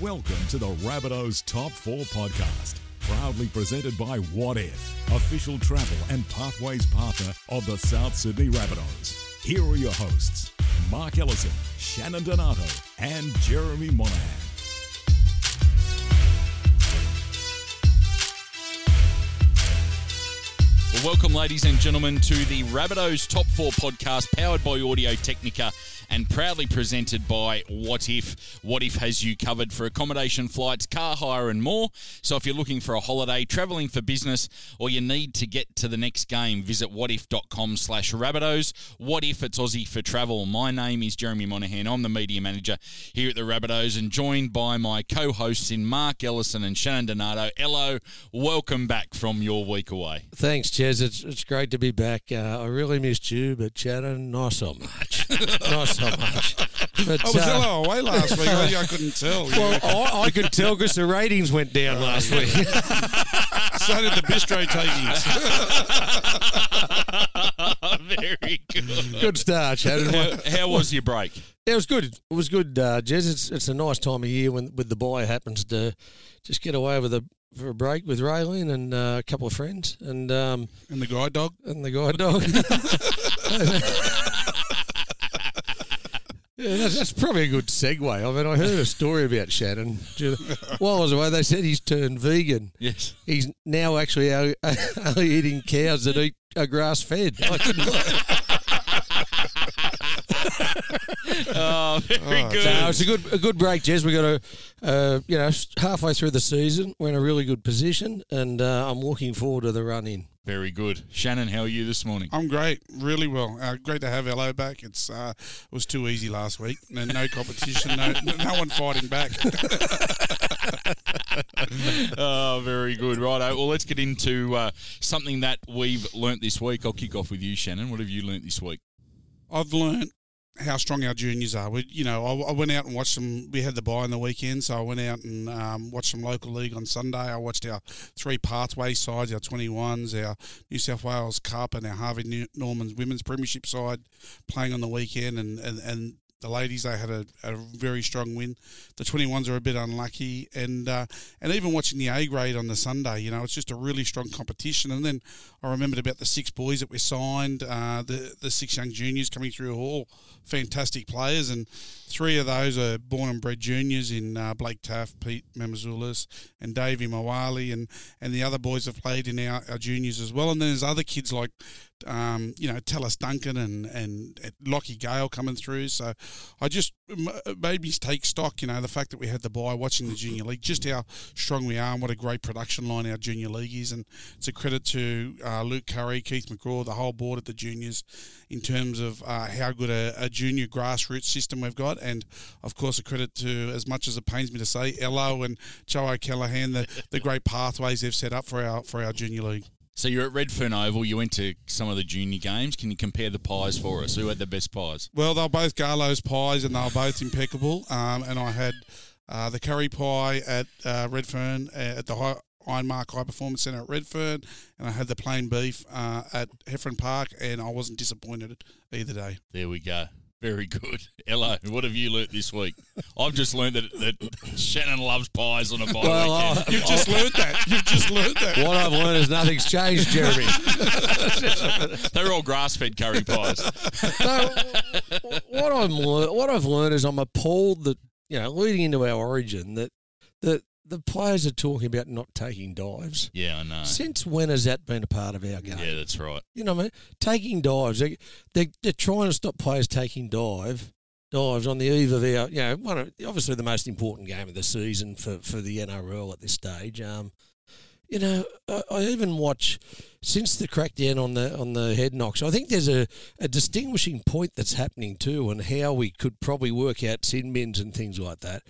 Welcome to the Rabbitohs Top 4 podcast, proudly presented by Wotif, official travel and pathways partner of the South Sydney Rabbitohs. Here are your hosts, Mark Ellison, Shannon Donato, and Jeremy Monahan. Welcome, ladies and gentlemen, to the Rabbitohs Top 4 podcast powered by Audio Technica and proudly presented by Wotif. What If has you covered for accommodation, flights, car hire, and more. So if you're looking for a holiday, travelling for business, or you need to get to the next game, visit wotif.com slash Rabbitohs. Wotif it's Aussie for travel. My name is Jeremy Monahan. I'm the media manager here at the Rabbitohs and joined by my co-hosts in Mark Ellison and Shannon Donato. Hello, welcome back from your week away. Thanks, Jez. It's, it's great to be back. Uh, I really missed you, but Shannon, not so much. not so much. But, I was uh, hello away last week. I, I couldn't tell. well, I, I could tell because the ratings went down last week. so did the bistro takings. Very good. Good start, Shannon. How, how was your break? Yeah, it was good. It was good, uh, Jez. It's it's a nice time of year when with the boy happens to just get away with a for a break with Raylene and uh, a couple of friends and um, and the guide dog. and the guide dog. Yeah, that's, that's probably a good segue. I mean, I heard a story about Shannon. While I was away, they said he's turned vegan. Yes. He's now actually only eating cows that eat are grass fed. I couldn't Oh, very good. No, it's a good a good break, Jez. We got a uh, you know halfway through the season, we're in a really good position, and uh, I'm looking forward to the run in. Very good. Shannon, how are you this morning? I'm great, really well. Uh, great to have Elo back. It's uh, it was too easy last week. No, no competition, no, no one fighting back. oh, very good. Right. Well, let's get into uh, something that we've learnt this week. I'll kick off with you, Shannon. What have you learnt this week? I've learnt how strong our juniors are. We, you know, I, I went out and watched them. We had the buy on the weekend, so I went out and um, watched some local league on Sunday. I watched our three pathway sides, our 21s, our New South Wales Cup, and our Harvey Norman's Women's Premiership side playing on the weekend, and and, and the ladies they had a, a very strong win. The 21s are a bit unlucky, and uh, and even watching the A grade on the Sunday, you know, it's just a really strong competition. And then I remembered about the six boys that we signed, uh, the the six young juniors coming through, all fantastic players, and three of those are born and bred juniors in uh, Blake Taaffe, Pete Mamouzelos, and Davvy Moale, and and the other boys have played in our, our juniors as well. And then there's other kids like um, you know, Tallis Duncan and, and Lockie Gale coming through. So I just made me take stock, you know, the fact that we had the buy watching the junior league, just how strong we are and what a great production line our junior league is. And it's a credit to uh, Luke Curry, Keith McGraw, the whole board at the juniors in terms of uh, how good a, a junior grassroots system we've got. And of course, a credit to, as much as it pains me to say, Ello and Joe O'Callaghan, the, the great pathways they've set up for our, for our junior league. So you're at Redfern Oval. You went to some of the junior games. Can you compare the pies for us? Who had the best pies? Well, they were both Garlo's pies, and they were both impeccable. Um, and I had uh, the curry pie at uh, Redfern uh, at the high, Ironmark High Performance Centre at Redfern, and I had the plain beef uh, at Heffron Park, and I wasn't disappointed either day. There we go. Very good. Hello. What have you learnt this week? I've just learnt that, that Shannon loves pies on a bike. Well, weekend. I- You've just learnt that. You've just learnt that. What I've learned is nothing's changed, Jeremy. They're all grass-fed curry pies. so what I'm lear- what I've learned is I'm appalled that you know leading into our origin that that the players are talking about not taking dives. Yeah, I know. Since when has that been a part of our game? Yeah, that's right. You know, what I mean, taking dives. They, they they're trying to stop players taking dive dives on the eve of our you know one of obviously the most important game of the season for for the NRL at this stage. Um, you know, I, I even watch since the crackdown on the on the head knocks. I think there's a, a distinguishing point that's happening too, and how we could probably work out sin bins and things like that.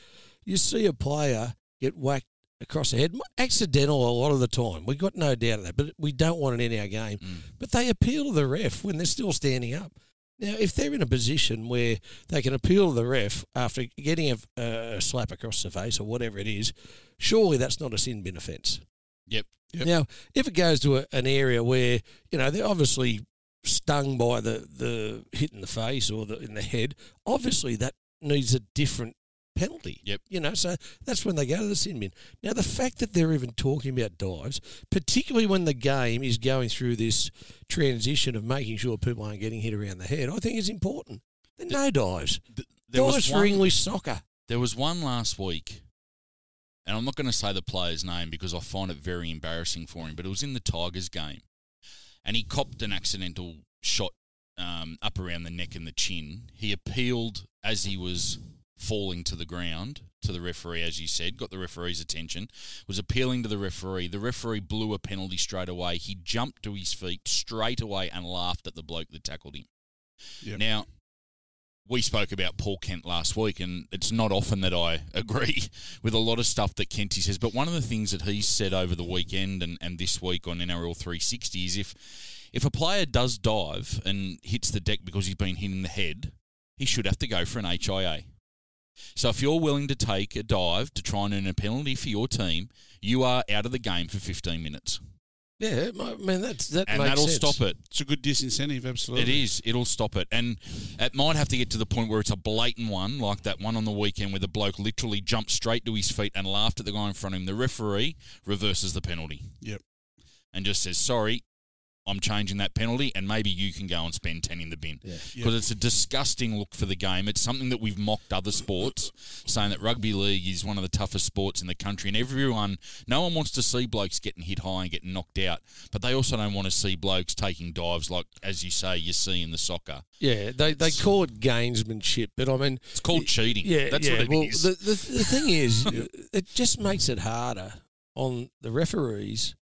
You see a player get whacked across the head, accidental a lot of the time. We've got no doubt of that, but we don't want it in our game. Mm. But they appeal to the ref when they're still standing up. Now, if they're in a position where they can appeal to the ref after getting a, a slap across the face or whatever it is, surely that's not a sin bin offence. Yep. Yep. Now, if it goes to a, an area where you know they're obviously stung by the, the hit in the face or the, in the head, obviously that needs a different penalty. Yep. You know, so that's when they go to the sin bin. Now, the fact that they're even talking about dives, particularly when the game is going through this transition of making sure people aren't getting hit around the head, I think is important. There are no dives. Th- there was dives for one- English soccer. There was one last week, and I'm not going to say the player's name because I find it very embarrassing for him, but it was in the Tigers game. And he copped an accidental shot um, up around the neck and the chin. He appealed as he was falling to the ground to the referee, as you said, got the referee's attention, was appealing to the referee. The referee blew a penalty straight away. He jumped to his feet straight away and laughed at the bloke that tackled him. Yep. Now, we spoke about Paul Kent last week, and it's not often that I agree with a lot of stuff that Kenty says. But one of the things that he's said over the weekend and, and this week on NRL 360 is if if a player does dive and hits the deck because he's been hit in the head, he should have to go for an HIA. So if you're willing to take a dive to try and earn a penalty for your team, you are out of the game for 15 minutes, Yeah, I mean that's that and makes that'll sense. stop it. It's a good disincentive, absolutely. It is. It'll stop it. And it might have to get to the point where it's a blatant one, like that one on the weekend where the bloke literally jumped straight to his feet and laughed at the guy in front of him. The referee reverses the penalty. Yep. And just says, sorry, I'm changing that penalty, and maybe you can go and spend 10 in the bin. Yeah. Because it's a disgusting look for the game. It's something that we've mocked other sports, saying that rugby league is one of the toughest sports in the country. And everyone, no one wants to see blokes getting hit high and getting knocked out. But they also don't want to see blokes taking dives like, as you say, you see in the soccer. Yeah, they they call it gamesmanship, but I mean It's called cheating. Yeah, That's yeah. what it well, is. The, the the thing is, it just makes it harder on the referees,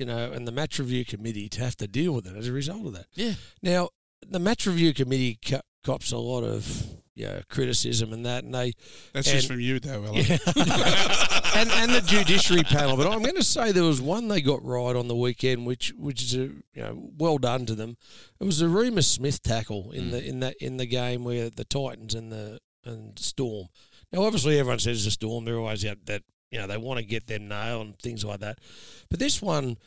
you know, and the match review committee to have to deal with it as a result of that. yeah. Now, the match review committee co- cops a lot of you know, criticism and that, and they That's And- just from you, though, Ella. and and the judiciary panel. But I'm going to say there was one they got right on the weekend, which which is a you know well done to them. It was a Remus Smith tackle in mm. the in that in the game where the Titans and the and Storm. Now, obviously, everyone says it's a Storm. They're always out that you know they want to get them nail and things like that. But this one.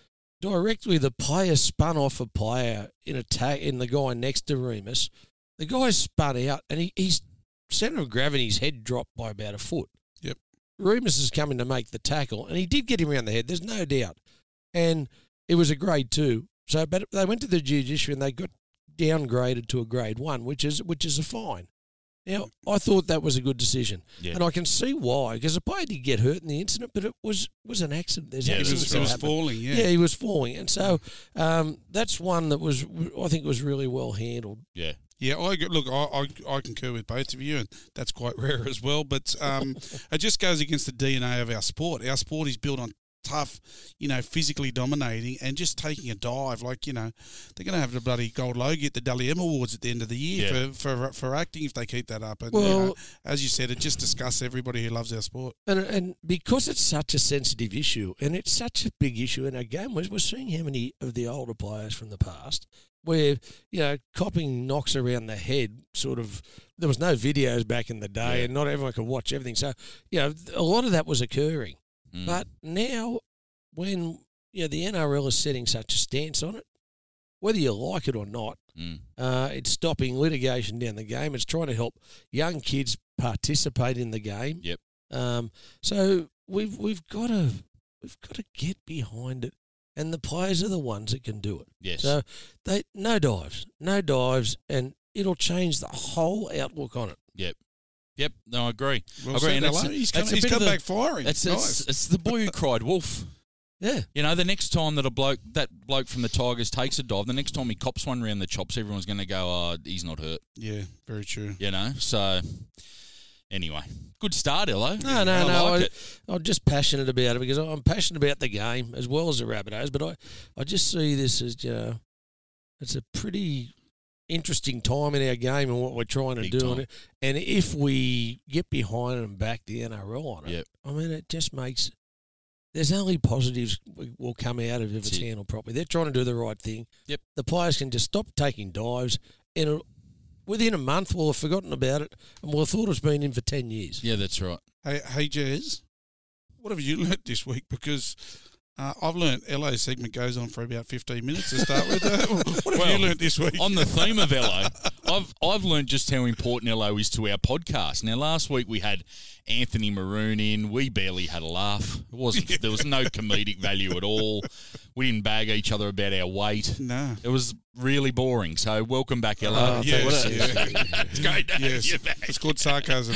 Directly, the player spun off a player in a attack in the guy next to Remus. The guy spun out, and he, his center of gravity's head dropped by about a foot. Yep. Remus is coming to make the tackle, and he did get him around the head. There's no doubt, and it was a grade two. So, but they went to the judiciary and they got downgraded to a grade one, which is which is a fine. Now, I thought that was a good decision, Yeah. and I can see why because the player did get hurt in the incident, but it was was an accident. There's Yeah, it It accidents was, that it was falling, yeah. Yeah, he was falling, and so um, that's one that was I think was really well handled. Yeah. Yeah, I look, I, I I concur with both of you, and that's quite rare as well. But um, it just goes against the DNA of our sport. Our sport is built on tough, you know, physically dominating, and just taking a dive. Like you know, they're going to have the bloody gold Logie at the Dally M Awards at the end of the year Yeah. for, for for acting if they keep that up. And you Well- know, as you said, it just disgusts everybody who loves our sport. And, and because it's such a sensitive issue and it's such a big issue in our game, we're, we're seeing how many of the older players from the past where, you know, copping knocks around the head sort of, there was no videos back in the day Yeah. and not everyone could watch everything. So, you know, a lot of that was occurring. Mm. But now, when, you know, the NRL is setting such a stance on it, whether you like it or not, Mm. uh, it's stopping litigation down the game. It's trying to help young kids participate in the game. Yep. Um, so we've we've got to we've got to get behind it, and the players are the ones that can do it. Yes. So they no dives, no dives, and it'll change the whole outlook on it. yep. Yep. No, I agree. Well I agree. And Ella. he's that's come, he's come a- back firing. It's, nice. it's, it's the boy who cried wolf. Yeah. You know, the next time that a bloke, that bloke from the Tigers takes a dive, the next time he cops one round the chops, everyone's going to go, oh, he's not hurt. yeah, very true. You know? So, anyway, good start, Ello. No, no, I no. like I, I'm just passionate about it because I'm passionate about the game as well as the Rabbitohs. But I, I just see this as you know, it's a pretty interesting time in our game and what we're trying to Big do. time. And, and if we get behind and back the NRL on it, Yep. I mean, it just makes there's only positives we- will come out of it if That's it's it. handled properly. They're trying to do the right thing. Yep. The players can just stop taking dives and. It'll, Within a month, we'll have forgotten about it, and we'll have thought it's been in for ten years. Yeah, that's right. Hey, hey, Jez, what have you learnt this week? Because uh, I've learnt LA segment goes on for about 15 minutes to start with. Uh, what have Well, you learnt this week? On the theme of Ello, I've I've learned just how important Ello is to our podcast. Now, last week we had Anthony Maroon in. We barely had a laugh. It wasn't. There was no comedic value at all. We didn't bag each other about our weight. No. It was really boring. So welcome back, Ello. Oh, yes, thanks. yeah. it's great to have Yes, you back. it's good sarcasm.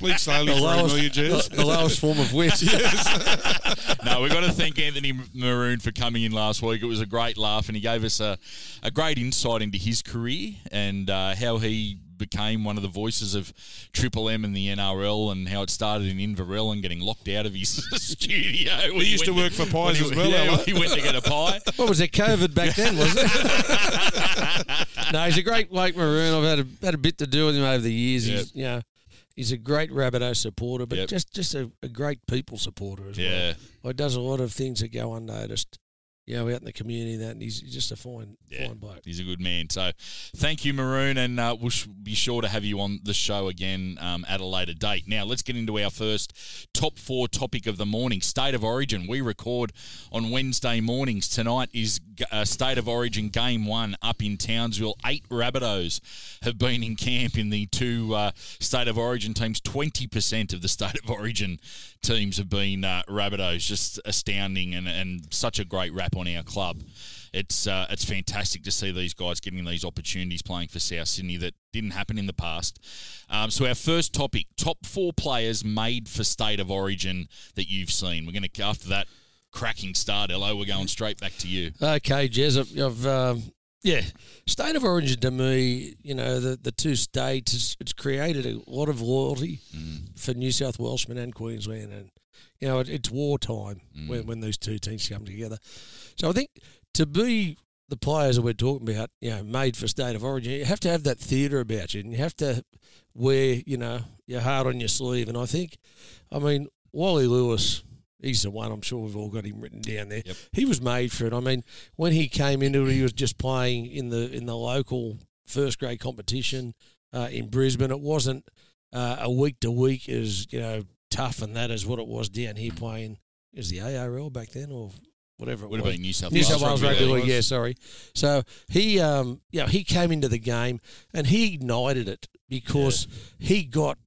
Hello, just uh, slowly The for lowest, Amelia Jez. the, the lowest form of wit. Yes. no, we've got to thank Anthony Maroon for coming in last week. It was a great laugh, and he gave us a, a great insight into his career and uh, how he became one of the voices of Triple M in the NRL and how it started in Inverell and getting locked out of his studio. when He used to went work for when pies he- as well, Yeah, he went to get a pie. What was it? COVID back then, was it? no, he's a great Wake Maroon. I've had a had a bit to do with him over the years. He's you know, he's a great Rabbitoh supporter, but Yep. just just a, a great people supporter as Yeah. well. He does a lot of things that go unnoticed. You know, out in the community, and that and he's just a fine Yeah. fine bloke. He's a good man. So, thank you, Maroon, and uh, we'll sh- be sure to have you on the show again um, at a later date. Now, let's get into our first top four topic of the morning: State of Origin. We record on Wednesday mornings. Tonight is uh, State of Origin Game One up in Townsville. Eight Rabbitohs have been in camp in the two uh, State of Origin teams. Twenty percent of the State of Origin teams have been uh, Rabbitohs. Just astounding and, and such a great rap on our club it's uh, it's fantastic to see these guys getting these opportunities playing for South Sydney that didn't happen in the past. Um, so our first topic: top four players made for state of origin that you've seen. We're going to after that cracking start, Hello, We're going straight back to you. Okay, Jez, I've, um, yeah, state of origin to me, you know, the the two states, it's, it's created a lot of loyalty mm. for New South Welshmen and Queensland, and you know, it, it's wartime mm. when when these two teams come together. So I think to be the players that we're talking about, you know, made for state of origin, you have to have that theatre about you, and you have to wear, you know, your heart on your sleeve. And I think, I mean, Wally Lewis, he's the one. I'm sure we've all got him written down there. Yep. He was made for it. I mean, when he came into it, he was just playing in the in the local first grade competition uh, in Brisbane. It wasn't uh, a week to week as you know tough and that as what it was down here playing. Is the ARL back then or whatever it Would have was? been New South New Wales. South Wales Rugby League. Yeah, sorry. So he, um, you know, he came into the game and he ignited it because he got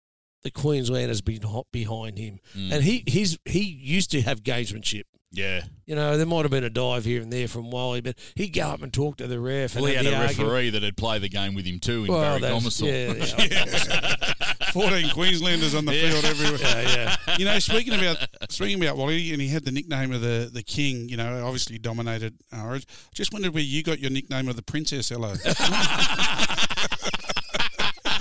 the Queenslanders behi- behind him, Mm. and he he's he used to have gamesmanship. Yeah. You know, there might have been a dive here and there from Wally, but he'd go up and talk to the ref. Well, and he had a the argument. referee that had played the game with him too in Well, Barry that's- Gomersall. yeah, yeah, 14 Queenslanders on the field everywhere. yeah, yeah. You know, speaking about speaking about Wally, and he had the nickname of the, the king. You know, obviously dominated Origin. Just wondered where you got your nickname of the Princess Ella.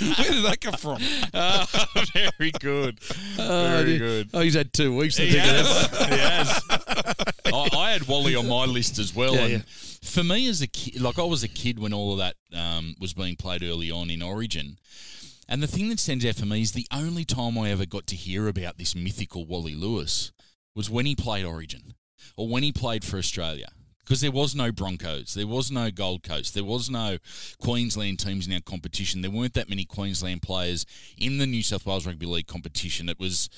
where did that come from? Very good. Oh, Very good. Oh, he's had two weeks to He think of has. that. he has. I, I had Wally on my list as well. Yeah, and yeah. for me as a kid, like I was a kid when all of that um, was being played early on in Origin. And the thing that stands out for me is the only time I ever got to hear about this mythical Wally Lewis was when he played Origin or when he played for Australia. Because there was no Broncos, there was no Gold Coast, there was no Queensland teams in our competition. There weren't that many Queensland players in the New South Wales Rugby League competition. It was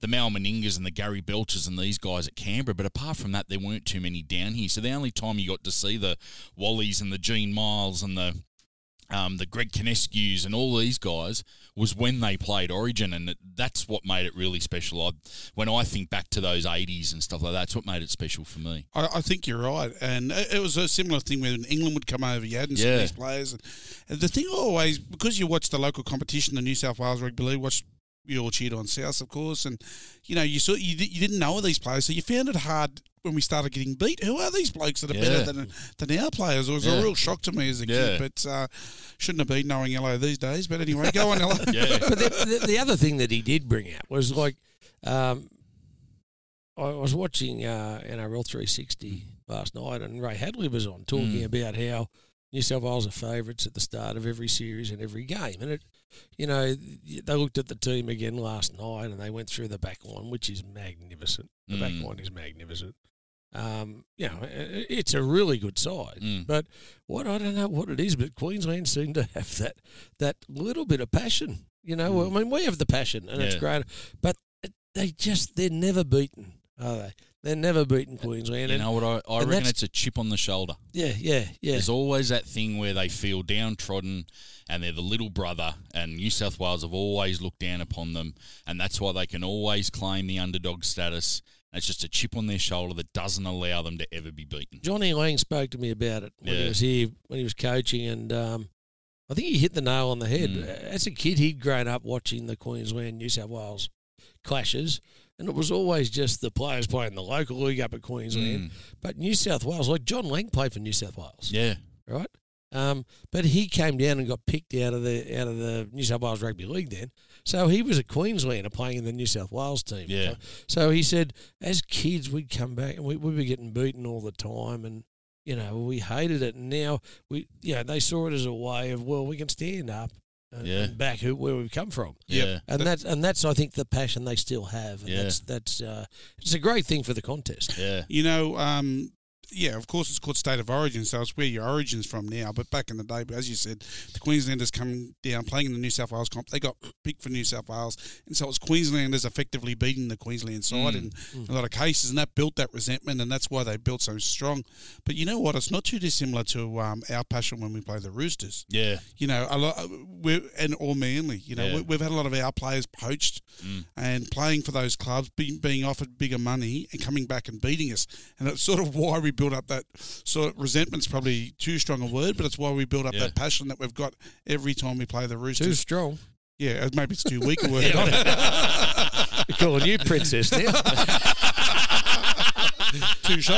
the Mal Meningas and the Gary Belchers and these guys at Canberra. But apart from that, there weren't too many down here. So the only time you got to see the Wallies and the Gene Miles and the um, the Greg Conescu's and all these guys was when they played Origin, and that's what made it really special. I, when I think back to those '80s and stuff like that, that's what made it special for me. I, I think you're right, and it, it was a similar thing when England would come over. You hadn't seen Yeah. these players, and, and the thing always because you watch the local competition, the New South Wales Rugby League, watch you all cheered on South, of course, and you know you saw you, you didn't know all these players, so you found it hard when we started getting beat. Who are these blokes that are Yeah. better than than our players? It was Yeah. a real shock to me as a Yeah. kid, but uh, shouldn't have been knowing Elo these days. But anyway, go on, Elo. Yeah, but the, the, the other thing that he did bring out was like, um, I was watching uh, NRL 360 last night, and Ray Hadley was on talking Mm. about how New South Wales are favourites at the start of every series and every game, and it, you know, they looked at the team again last night, and they went through the back line, which is magnificent. The back Mm. line is magnificent. Um, you know, it's a really good side. Mm. But what I don't know what it is, but Queensland seem to have that that little bit of passion. You know, I mean, we have the passion, and it's great, but they just they're never beaten, are they? They're never beaten Queensland. You and know what? I, I reckon it's a chip on the shoulder. yeah, yeah, yeah. There's always that thing where they feel downtrodden and they're the little brother, and New South Wales have always looked down upon them, and that's why they can always claim the underdog status. It's just a chip on their shoulder that doesn't allow them to ever be beaten. Johnny Lang spoke to me about it when Yeah. he was here, when he was coaching, and um, I think he hit the nail on the head. Mm. As a kid, he'd grown up watching the Queensland New South Wales clashes, and it was always just the players playing the local league up at Queensland. Mm. But New South Wales, like John Lang played for New South Wales, Yeah, right? Um, but he came down and got picked out of the out of the New South Wales Rugby League then. So he was a Queenslander playing in the New South Wales team. Yeah. So, so he said, as kids, we'd come back and we, we'd be getting beaten all the time, and you know we hated it. And now we, you know, they saw it as a way of well, we can stand up and, Yeah. and back who, where we've come from. yeah. And that's and that's I think the passion they still have. And Yeah. That's that's uh, it's a great thing for the contest. Yeah. You know, um, yeah, of course it's called state of origin, so it's where your origin's from now. But back in the day, as you said, the Queenslanders coming down playing in the New South Wales comp, they got picked for New South Wales, and so it was Queenslanders effectively beating the Queensland side Mm. in a lot of cases, and that built that resentment, and that's why they built so strong. But you know what? It's not too dissimilar to um, our passion when we play the Roosters. Yeah. You know, a lot, we're, and all Manly. You know, Yeah. we, we've had a lot of our players poached Mm. and playing for those clubs, being, being offered bigger money and coming back and beating us. And it's sort of why we built up that sort of resentment's probably too strong a word, but it's why we build up Yeah. that passion that we've got every time we play the rooster. Too strong. Yeah, maybe it's too weak a word. We're calling you princess now. Touche.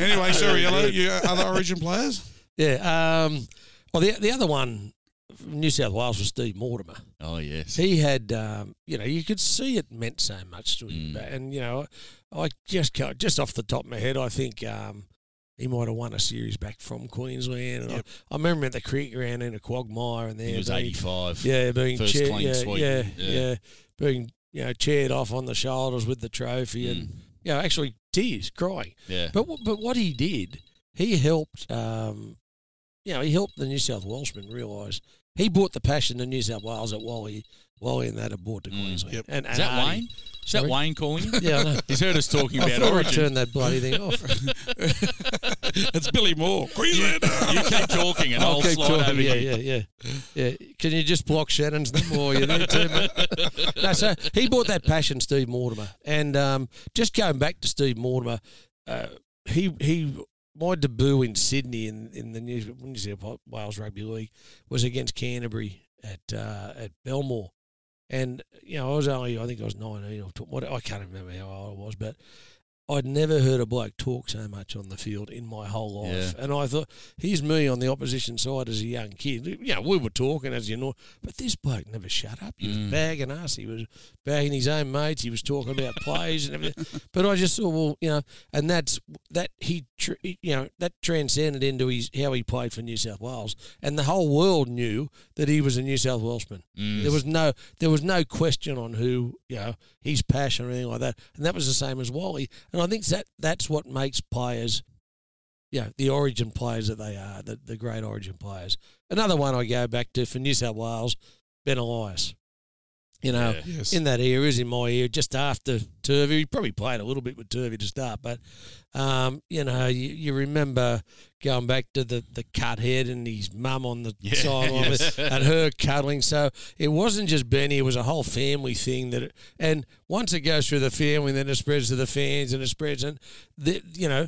anyway, sorry, hello, you other Origin players? Yeah. Um, well, the the other one, from New South Wales, was Steve Mortimer. Oh yes. He had, um, you know, you could see it meant so much to him. Mm. And you know, I just can't- just off the top of my head, I think um, he might have won a series back from Queensland. And Yep. I, I remember at the cricket ground in a Quagmire, and there he was being- eighty five. Yeah, being First chair- clean yeah, sweep. yeah, Yeah. yeah, being you know chaired off on the shoulders with the trophy, and Mm. you know actually tears, crying. Yeah. But but what he did, he helped. Um, you know, he helped the New South Welshmen realise he brought the passion to New South Wales at Wally, Wally and that had brought to Mm. Queensland. Yep. And, Is that Artie. Wayne? Is that Wayne calling you? Yeah, I know. He's heard us talking I about thought I'd Origin. turn that bloody thing off. it's Billy Moore. Queenslander. You keep talking and I'll, keep slide talking. over Yeah, you. yeah, yeah, yeah. Can you just block Shannon's number while you're there too? mate? no, so he brought that passion, Steve Mortimer, and um, just going back to Steve Mortimer, uh, he he. My debut in Sydney in, in the New, New South Wales Rugby League was against Canterbury at uh, at Belmore, and you know I was only I think I was nineteen or tw- what I can't remember how old I was, but I'd never heard a bloke talk so much on the field in my whole life. And I thought, here's me on the opposition side as a young kid. You know, we were talking as you know, but this bloke never shut up. He was Mm. bagging us. He was bagging his own mates. He was talking about plays and everything. But I just thought, well, you know, and that's that he, tr- you know, that transcended into his how he played for New South Wales, and the whole world knew that he was a New South Welshman. Mm. There was no there was no question on who you know his passion or anything like that, and that was the same as Wally. And I think that that's what makes players, yeah, the Origin players that they are, the, the great Origin players. Another one I go back to for New South Wales, Ben Elias. You know, Yeah. Yes. in that era, is in my era, just after Turvey. He probably played a little bit with Turvey to start, but um, you know, you, you remember going back to the, the cut head and his mum on the Yeah. sideline Yes. and her cuddling. So it wasn't just Benny; it was a whole family thing. That it, and once it goes through the family, then it spreads to the fans and it spreads. And the, you know,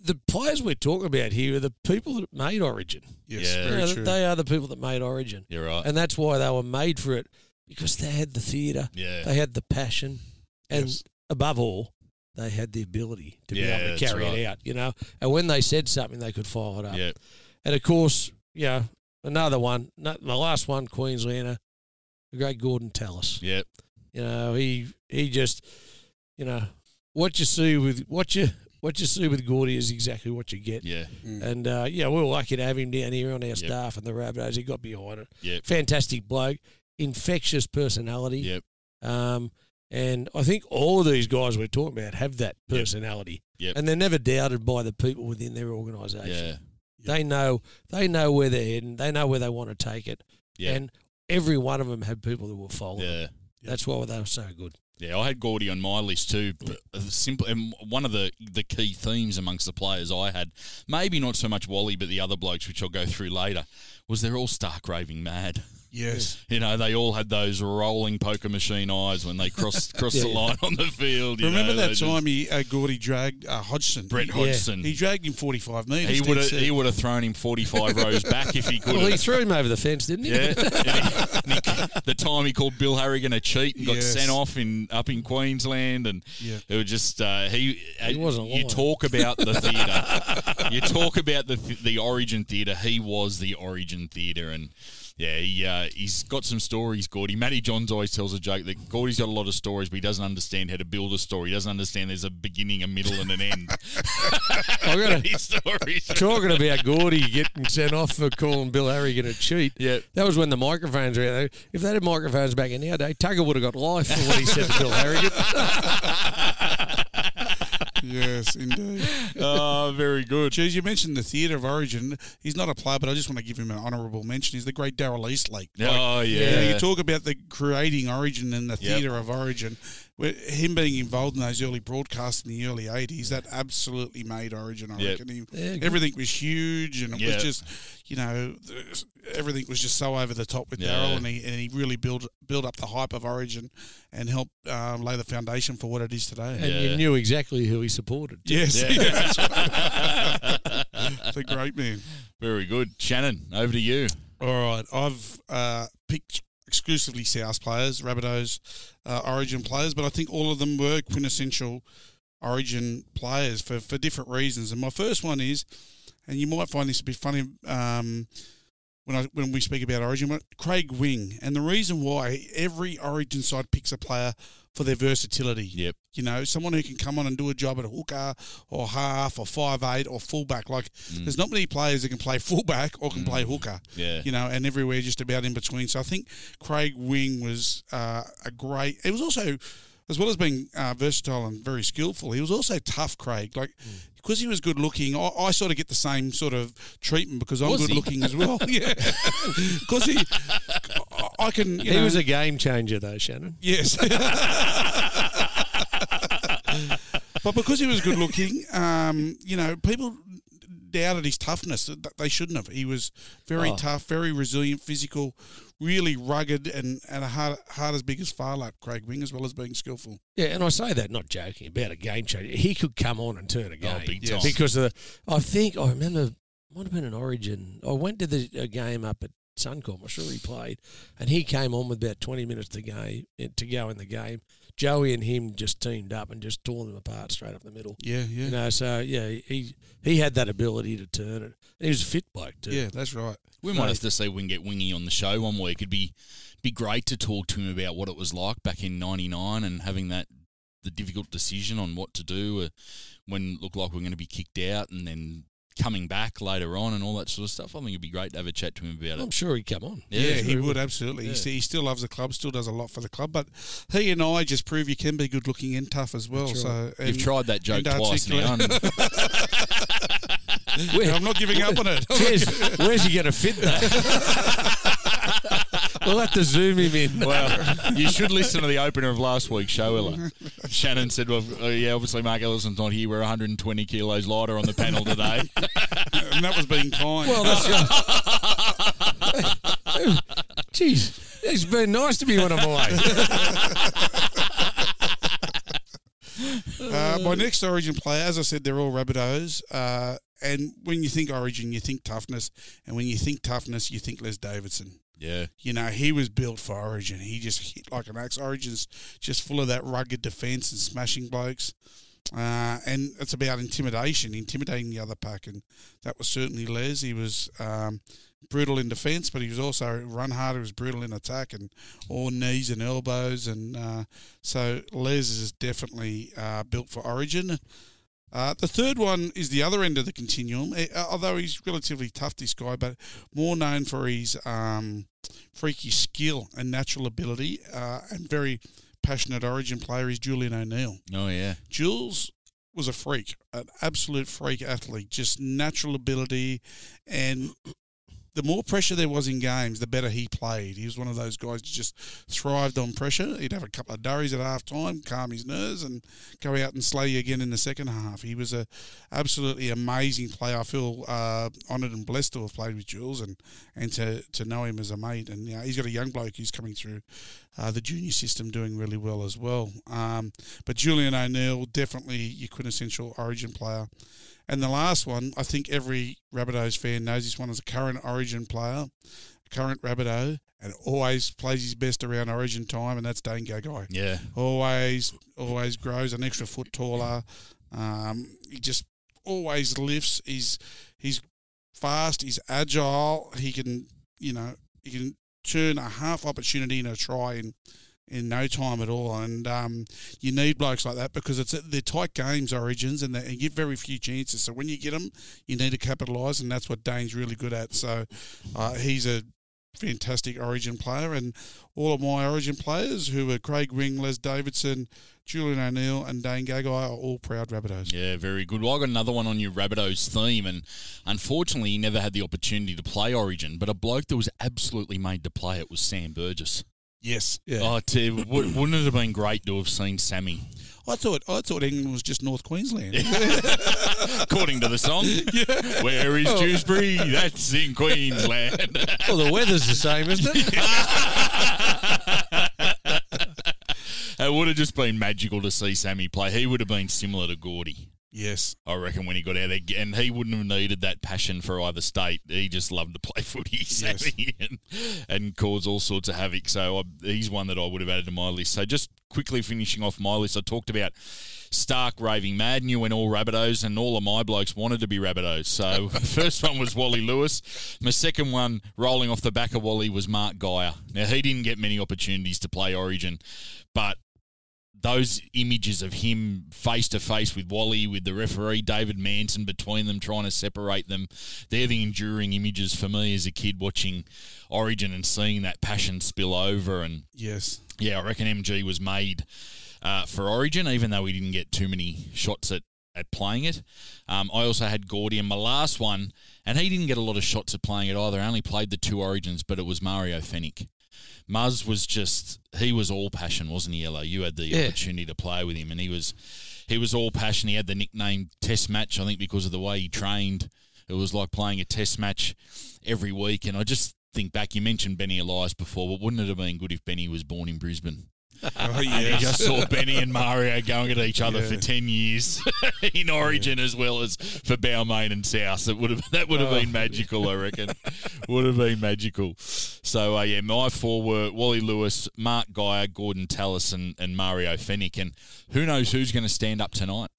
the players we're talking about here are the people that made Origin. yes, Yeah. You know, true. They are the people that made Origin, You're right. and that's why they were made for it because they had the theatre. yeah. They had the passion, and Yes. above all, they had the ability to Yeah, be able to carry right. it out. You know, and when they said something, they could follow it up. Yeah. And of course, you know, another one, not my last one, Queenslander, the great Gordon Tallis. Yeah. You know, he he just, you know, what you see with what you what you see with Gordy is exactly what you get. Yeah. Mm. And uh, yeah, we were lucky to have him down here on our staff and the Rabbitohs. He got behind it. Yeah. Fantastic bloke, infectious personality. Yep. Um, and I think all of these guys we're talking about have that personality. Yep. And they're never doubted by the people within their organisation. Yeah. They know they know where they're heading. They know where they want to take it. Yeah. And every one of them had people that were following. Yeah. That's why they were so good. Yeah, I had Gordy on my list too. But simple, and one of the, the key themes amongst the players I had, maybe not so much Wally, but the other blokes, which I'll go through later, was they're all stark raving mad. Yes. You know, they all had those rolling poker machine eyes when they crossed crossed the Yeah. line on the field. Remember know, that just- time he uh, Gordy dragged uh, Hodgson? Brett Hodgson. He dragged him 45 metres. He would have he would have thrown him forty five rows back if he could. Well, he threw him over the fence, didn't he? Yeah, And he- and he- the time he called Bill Harrigan a cheat and got Yes. sent off in up in Queensland, and Yeah. it was just uh, he. He wasn't You lying. talk about the theatre. you talk about the the Origin theatre. He was the Origin theatre, and yeah, he uh, he's got some stories. Gordy Matty Johns always tells a joke that Gordy's got a lot of stories, but he doesn't understand how to build a story. He doesn't understand there's a beginning, a middle, and an end. I got His stories. Talking about Gordy getting sent off for calling Bill Harry Harrigan a cheat. Yeah. That was when the microphones were out there. If they had microphones back in nowadays, Tugger would have got life for what he said to Bill Harrigan. yes, indeed. Oh, very good. Geez, you mentioned the theatre of origin. He's not a player, but I just want to give him an honourable mention. He's the great Darrell Eastlake. Like, Oh you yeah. know, you talk about the creating origin and the Yep. theatre of origin. Where him being involved in those early broadcasts in the early 80s, that absolutely made origin, I Yep. reckon. He, Yeah, everything was huge and it Yeah. was just, you know, everything was just so over the top with Yeah. Darrell and he, and he really built, built up the hype of origin and helped um, lay the foundation for what it is today. And Yeah. you knew exactly who he supported. Yes, Yeah. it's a great man. Very good. Shannon, over to you. All right, I've uh, picked exclusively South players, Rabbitohs, uh, Origin players, but I think all of them were quintessential Origin players for, for different reasons. And my first one is, and you might find this a bit funny um, when I when we speak about Origin, Craig Wing, and the reason why every Origin side picks a player for their versatility. Yep. You know, someone who can come on and do a job at hooker or half or five eight or fullback. Like, there's not many players that can play fullback or can play hooker Yeah. you know, and everywhere just about in between. So I think Craig Wing was uh, a great. It was also, as well as being uh, versatile and very skillful, he was also tough. Craig, like because he was good looking, I, I sort of get the same sort of treatment because I'm Was good he? looking as well. yeah, because he, I- I can. You He know, was a game changer, though, Shannon. Yes. but because he was good looking, um, you know, people doubted his toughness. They shouldn't have. He was very Oh. tough, very resilient, physical, really rugged, and, and a heart, heart as big as Phar Lap, Craig Wing, as well as being skillful. Yeah, and I say that not joking about a game changer. He could come on and turn a game. Oh, big Yes. time. because of the, I think I remember might have been an Origin. I went to the a game up at Suncorp. I'm sure he played, and he came on with about 20 minutes to game to go in the game. Joey and him just teamed up and just tore them apart straight up the middle. Yeah, yeah. You know, so yeah, he he had that ability to turn it. And he was a fit bloke too. Yeah, that's right. We might have to see if we can get Wingy on the show one week. It'd be be great to talk to him about what it was like back in '99 and having that the difficult decision on what to do uh, when it looked like we are going to be kicked out and then coming back later on and all that sort of stuff. I think it'd be great to have a chat to him about it. I'm sure he'd come on. Yeah, Yeah, he would absolutely. Yeah. He, still loves the club, still does a lot for the club. But he and I just prove you can be good looking and tough as well. So You've tried that joke twice now. I'm not giving up on it. Where's, where's he going to fit that? we'll have to zoom him in. Well, you should listen to the opener of last week's show, Ella. Shannon said, "Well, uh, yeah, obviously Mark Ellison's not here. We're 120 kilos lighter on the panel today." and that was being kind. Well, that's. Jeez, it's been nice to be when I'm away. Uh, my next Origin player, as I said, they're all Rabbitohs. Uh, and when you think Origin, you think toughness. And when you think toughness, you think Les Davidson. Yeah, You know, he was built for Origin. He just hit like an axe. Origin's just full of that rugged defence and smashing blokes. Uh, and it's about intimidation, intimidating the other pack. And that was certainly Les. He was um, brutal in defence, but he was also run hard. He was brutal in attack and all knees and elbows. And uh, so Les is definitely uh, built for Origin. Uh, the third one is the other end of the continuum. Eh, uh, although he's relatively tough, this guy, but more known for his um, freaky skill and natural ability, uh, and very passionate Origin player is Julian O'Neill. oh yeah, Jules was a freak, an absolute freak athlete, just natural ability, and the more pressure there was in games, the better he played. He was one of those guys who just thrived on pressure. He'd have a couple of durries at half time, calm his nerves, and go out and slay you again in the second half. He was a absolutely amazing player. I feel uh, honoured and blessed to have played with Jules and, and to, to know him as a mate. And you know, he's got a young bloke who's coming through uh, the junior system doing really well as well. Um, but Julian O'Neill, definitely your quintessential origin player. And the last one, I think every Rabbitohs fan knows this one as a current Origin player, current Rabbitoh, and always plays his best around Origin time, and that's Dane Gagai. Yeah. Always, always grows an extra foot taller. Um, he just always lifts. He's he's fast. He's agile. He can, you know, he can turn a half opportunity into a try in in no time at all. And um, you need blokes like that because it's they're tight games, Origins, and and give very few chances. So when you get them, you need to capitalise, and that's what Dane's really good at. So uh, he's a fantastic Origin player, and all of my Origin players, who are Craig Wing, Les Davidson, Julian O'Neill, and Dane Gagai, are all proud Rabbitohs. Yeah, very good. Well, I got another one on your Rabbitohs theme, and unfortunately, he never had the opportunity to play Origin. But a bloke that was absolutely made to play it was Sam Burgess. Yes. Yeah. Oh, to, w- wouldn't it have been great to have seen Sammy? I thought I thought England was just North Queensland. According to the song, where is oh. Dewsbury? That's in Queensland. Well, the weather's the same, isn't it? it would have just been magical to see Sammy play. He would have been similar to Gordy. Yes. I reckon when he got out there, and he wouldn't have needed that passion for either state. He just loved to play footy, Sammy, and, and cause all sorts of havoc. So I, he's one that I would have added to my list. So just quickly finishing off my list, I talked about Stark raving mad, knew when all Rabbitohs, and all of my blokes wanted to be Rabbitohs. So first one was Wally Lewis. My second one, rolling off the back of Wally, was Mark Geyer. Now he didn't get many opportunities to play Origin, but those images of him face to face with Wally, with the referee David Manson between them, trying to separate them, they're the enduring images for me as a kid watching Origin and seeing that passion spill over. And Yes. yeah, I reckon MG was made uh, for Origin, even though he didn't get too many shots at. At playing it, um, I also had Gordy in my last one, and he didn't get a lot of shots at playing it either. I only played the two Origins, but it was Mario Fenech. Muzz was just he was all passion, wasn't he, Ella? You had the Yeah. opportunity to play with him and he was he was all passion. He had the nickname test match, I think, because of the way he trained. It was like playing a test match every week. And I just think back, you mentioned Benny Elias before, but wouldn't it have been good if Benny was born in Brisbane? Oh, And you just saw Benny and Mario going at each other Yeah. for ten years in Origin as well as for Balmain and South. It would have that would have Oh. been magical, I reckon. would have been magical. So uh, yeah, my four were Wally Lewis, Mark Geyer, Gordon Tallis, and, and Mario Fenech. And who knows who's going to stand up tonight?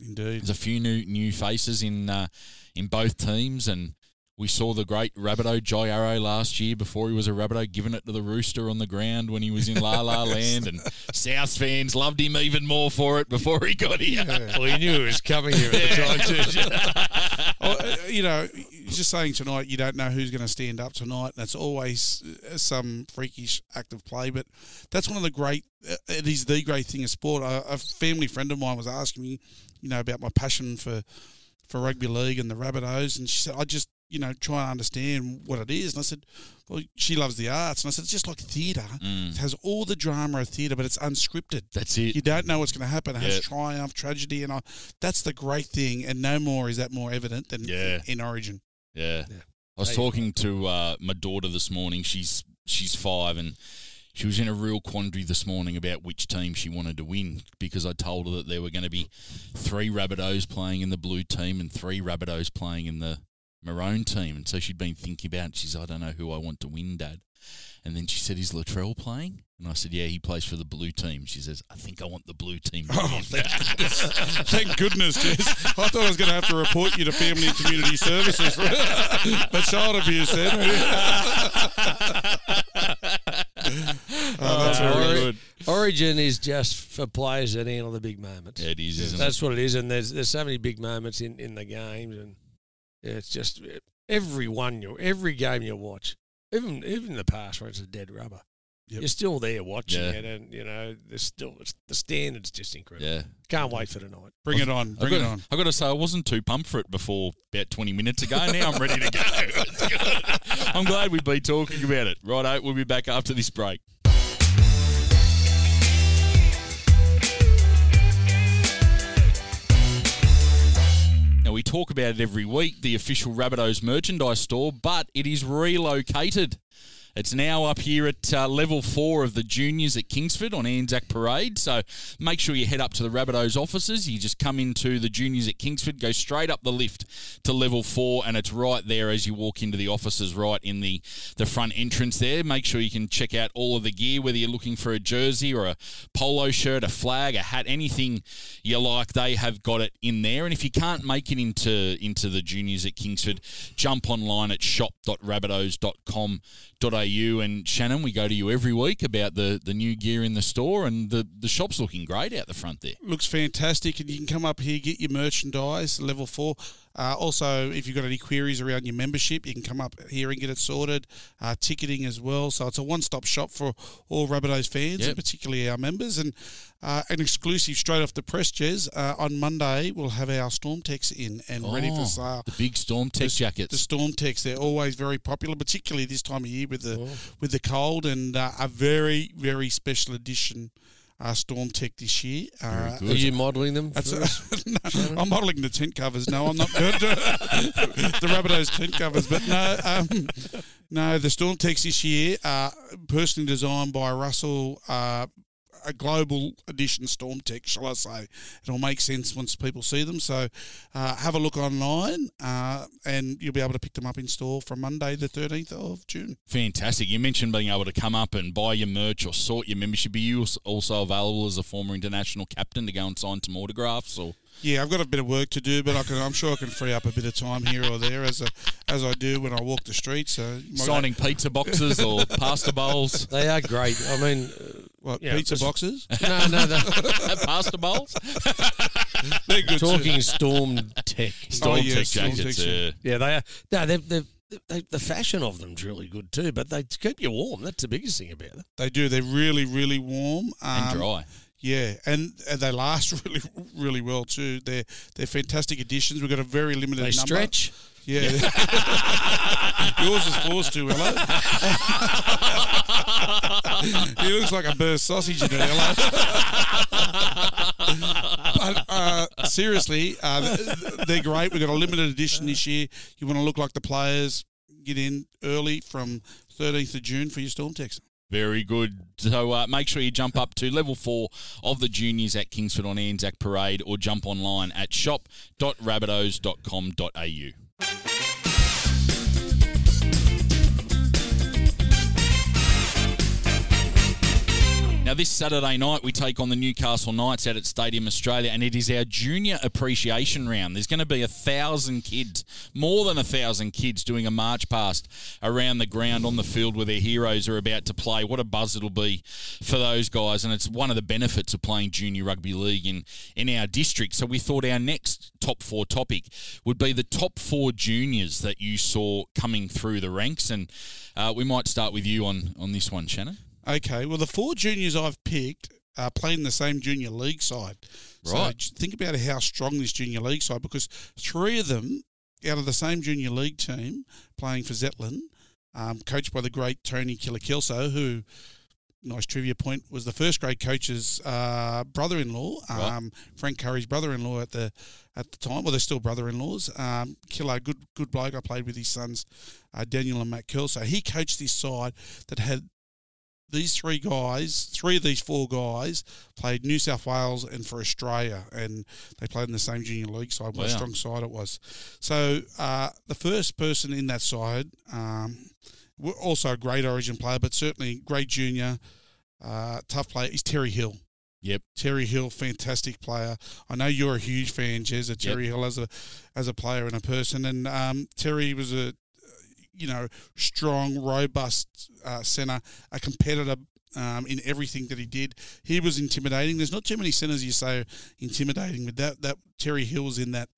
Indeed. There's a few new new faces in uh, in both teams, and we saw the great Rabbitoh Jai Arrow last year before he was a Rabbitoh, giving it to the rooster on the ground when he was in La La Land, and South fans loved him even more for it before he got here. well, he knew it was coming here at the time, too. Uh, you know, just saying tonight you don't know who's going to stand up tonight. That's always uh, some freakish act of play, but that's one of the great. Uh, it is the great thing of sport. A, a family friend of mine was asking me, you know, about my passion for for rugby league and the Rabbitohs, and she said, I just you know try and understand what it is. And I said, well, she loves the arts, and I said it's just like theatre. It has all the drama of theatre, but it's unscripted. That's it. You don't know what's going to happen. It has triumph, tragedy, and I, that's the great thing. And no more is that more evident than Yeah. in Origin. Yeah. I was talking to uh, my daughter this morning. She's she's five, and she was in a real quandary this morning about which team she wanted to win because I told her that there were going to be three Rabbitohs playing in the blue team and three Rabbitohs playing in the maroon team. And so she'd been thinking about it. She's, I don't know who I want to win, Dad. And then she said, Is Latrell playing? And I said, Yeah, he plays for the blue team. She says, I think I want the blue team. To Oh, win." Thank goodness, Jess. I thought I was going to have to report you to Family and Community Services for, for child abuse then. oh, uh, that's Oh, very good. Origin is just for players that handle the big moments. Yeah, it is, isn't That's what it is, and there's there's so many big moments in, in the games, and yeah, it's just eh, every one you every game you watch, even even the past where it's a dead rubber, Yep. you're still there watching Yeah. it, and you know there's still the standard's just incredible. Yeah. Can't wait for tonight. Bring it on. I've Bring got, it on. I've got to say, I wasn't too pumped for it before about 20 minutes ago. Now I'm ready to go. I'm glad we've been talking about it. Righto, we'll be back after this break. Talk about it every week, the official Rabbitohs merchandise store, but it is relocated. It's now up here at uh, level four of the juniors at Kingsford on Anzac Parade. So make sure you head up to the Rabbitohs offices. You just come into the juniors at Kingsford, go straight up the lift to level four, and it's right there as you walk into the offices, right in the, the front entrance there. Make sure you can check out all of the gear, whether you're looking for a jersey or a polo shirt, a flag, a hat, anything you like, they have got it in there. And if you can't make it into into the juniors at Kingsford, jump online at shop.rabbitohs.com.au. And Shannon, we go to you every week about the, the new gear in the store, and the, the shop's looking great out the front there. Looks fantastic, and you can come up here, get your merchandise, level four. Uh, also, if you've got any queries around your membership, you can come up here and get it sorted. Uh, ticketing as well, so it's a one-stop shop for all Rabbitohs fans, Yep. and particularly our members. And uh, an exclusive straight off the press, Jez. Uh, on Monday, we'll have our Storm Techs in and ready Oh, for sale. The big Storm Tech The jackets. The Storm Techs, they're always very popular, particularly this time of year with Oh. the with the cold, and uh, a very very special edition uh, Storm Tech this year. Uh, good. Are you modelling them? that's for us? no, I'm modelling the tent covers. No, I'm not good. the Rabbitohs tent covers, but no, um, no. The Storm Techs this year, uh, personally designed by Russell. Uh, a global edition Storm Tech, shall I say? It'll make sense once people see them. So, uh, have a look online, uh, and you'll be able to pick them up in store from Monday, the 13th of June. Fantastic. You mentioned being able to come up and buy your merch or sort your membership. Are you also available as a former international captain to go and sign some autographs? Or Yeah, I've got a bit of work to do, but I can, I'm sure I can free up a bit of time here or there as a, as I do when I walk the streets. So my- signing pizza boxes or pasta bowls? They are great. I mean, uh, what yeah, pizza boxes? no, no, no. pasta bowls? They're good. too. Talking Storm Tech. Storm yeah, Tech Storm jackets. Techs, yeah. uh, Yeah, they are. No, they're, they're, they, the fashion of them's really good too, but they keep you warm. That's the biggest thing about them. They do. They're really, really warm and um, dry. Yeah, and, and they last really, really well too. They're they're fantastic additions. We've got a very limited They number. stretch. Yeah. Yours is forced to, Hello. he looks like a burst sausage in Hello. but uh, seriously, uh, they're great. We've got a limited edition this year. You want to look like the players, get in early from 13th of June for your Storm Techs. Very good. So uh, make sure you jump up to level four of the juniors at Kingsford on Anzac Parade or jump online at shop.rabbitohs.com.au. Now, this Saturday night, we take on the Newcastle Knights out at Stadium Australia, and it is our junior appreciation round. There's going to be a thousand kids, more than a thousand kids, doing a march past around the ground on the field where their heroes are about to play. What a buzz it'll be for those guys, and it's one of the benefits of playing junior rugby league in, in our district. So, we thought our next top four topic would be the top four juniors that you saw coming through the ranks, and uh, we might start with you on, on this one, Shannon. Okay, well, the four juniors I've picked are playing the same junior league side. Right. j- think about how strong this junior league side because three of them out of the same junior league team playing for Zetland, um, coached by the great Tony Kilakilso, who, nice trivia point, was the first grade coach's uh, brother-in-law, Right. um, Frank Curry's brother-in-law at the at the time. Well, they're still brother-in-laws. Um, Killer, good good bloke. I played with his sons, uh, Daniel and Matt Kelso. He coached this side that had these three guys, three of these four guys, played New South Wales and for Australia, and they played in the same junior league side. What a strong side it was. So uh, the first person in that side, um, also a great Origin player, but certainly great junior, uh, tough player, is Terry Hill. Yep. Terry Hill, fantastic player. I know you're a huge fan, Jez, of Terry Hill as a as a player and a person. And um, Terry was a you know strong, robust uh, centre, a competitor um, in everything that he did. He was intimidating. There's not too many centres you say intimidating, but that that Terry Hill was in that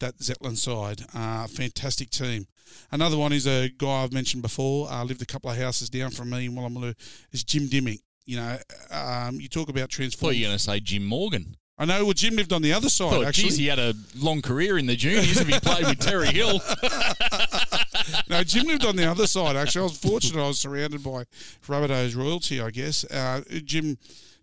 that Zetland side. Uh, fantastic team. Another one is a guy I've mentioned before. Uh, lived a couple of houses down from me in Woolloomooloo. Is Jim Dymock. You know, um, you talk about I thought you were going to say Jim Morgan. I know. Well, Jim lived on the other side. thought, actually, geez, he had a long career in the juniors if he played with Terry Hill. no, Jim lived on the other side. Actually, I was fortunate. I was surrounded by Rabbitohs royalty. I guess uh, Jim.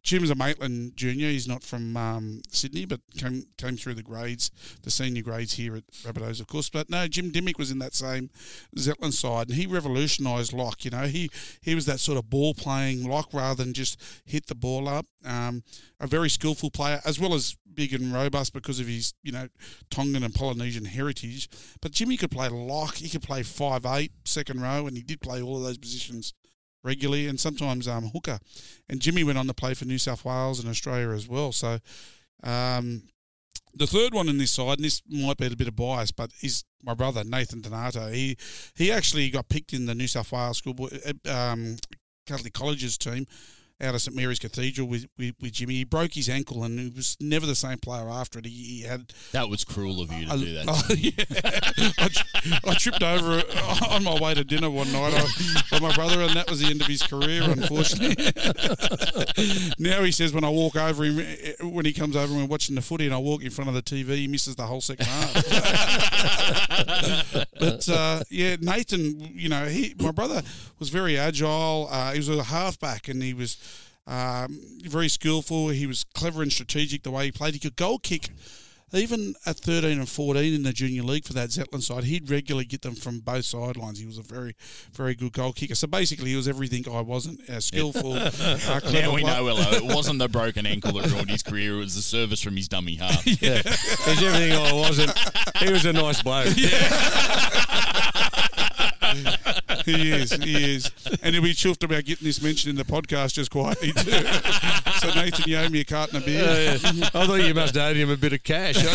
Jim's a Maitland junior. He's not from um, Sydney, but came came through the grades, the senior grades here at Rabbitohs, of course. But no, Jim Dymock was in that same Zetland side, and he revolutionised lock. You know, he he was that sort of ball playing lock rather than just hit the ball up. Um, a very skillful player, as well as big and robust because of his you know Tongan and Polynesian heritage. But Jimmy could play lock. He could play five eight, second row, and he did play all of those positions regularly, and sometimes um, hooker. And Jimmy went on to play for New South Wales and Australia as well. So um, the third one in this side, and this might be a bit of bias, but is my brother Nathan Donato. He he actually got picked in the New South Wales schoolboy um, Catholic Colleges team out of St Mary's Cathedral with, with, with Jimmy. He broke his ankle and he was never the same player after it. He, he had That was cruel of you to I- do that. Oh, yeah. I, tri- I tripped over it on my way to dinner one night I, by my brother, and that was the end of his career, unfortunately. now he says when I walk over him, eh, when he comes over and we're watching the footy, and I walk in front of the TV, he misses the whole second half. but uh, yeah, Nathan, you know, he my brother was very agile. Uh, he was a halfback, and he was. Um, very skillful. He was clever and strategic the way he played. He could goal kick even at 13 and 14 in the junior league for that Zetland side, he'd regularly get them from both sidelines. He was a very, very good goal kicker. So basically, he was everything I wasn't. Uh, skillful, uh, clever Now we play- know, Ella, it wasn't the broken ankle that ruined his career. It was the service from his dummy half. Yeah. He's everything I wasn't. He was a nice bloke. he is, he is. And he'll be chuffed about getting this mentioned in the podcast just quietly, too. so, Nathan, you owe me a carton of beer. Yeah, yeah. I thought you must owe him a bit of cash.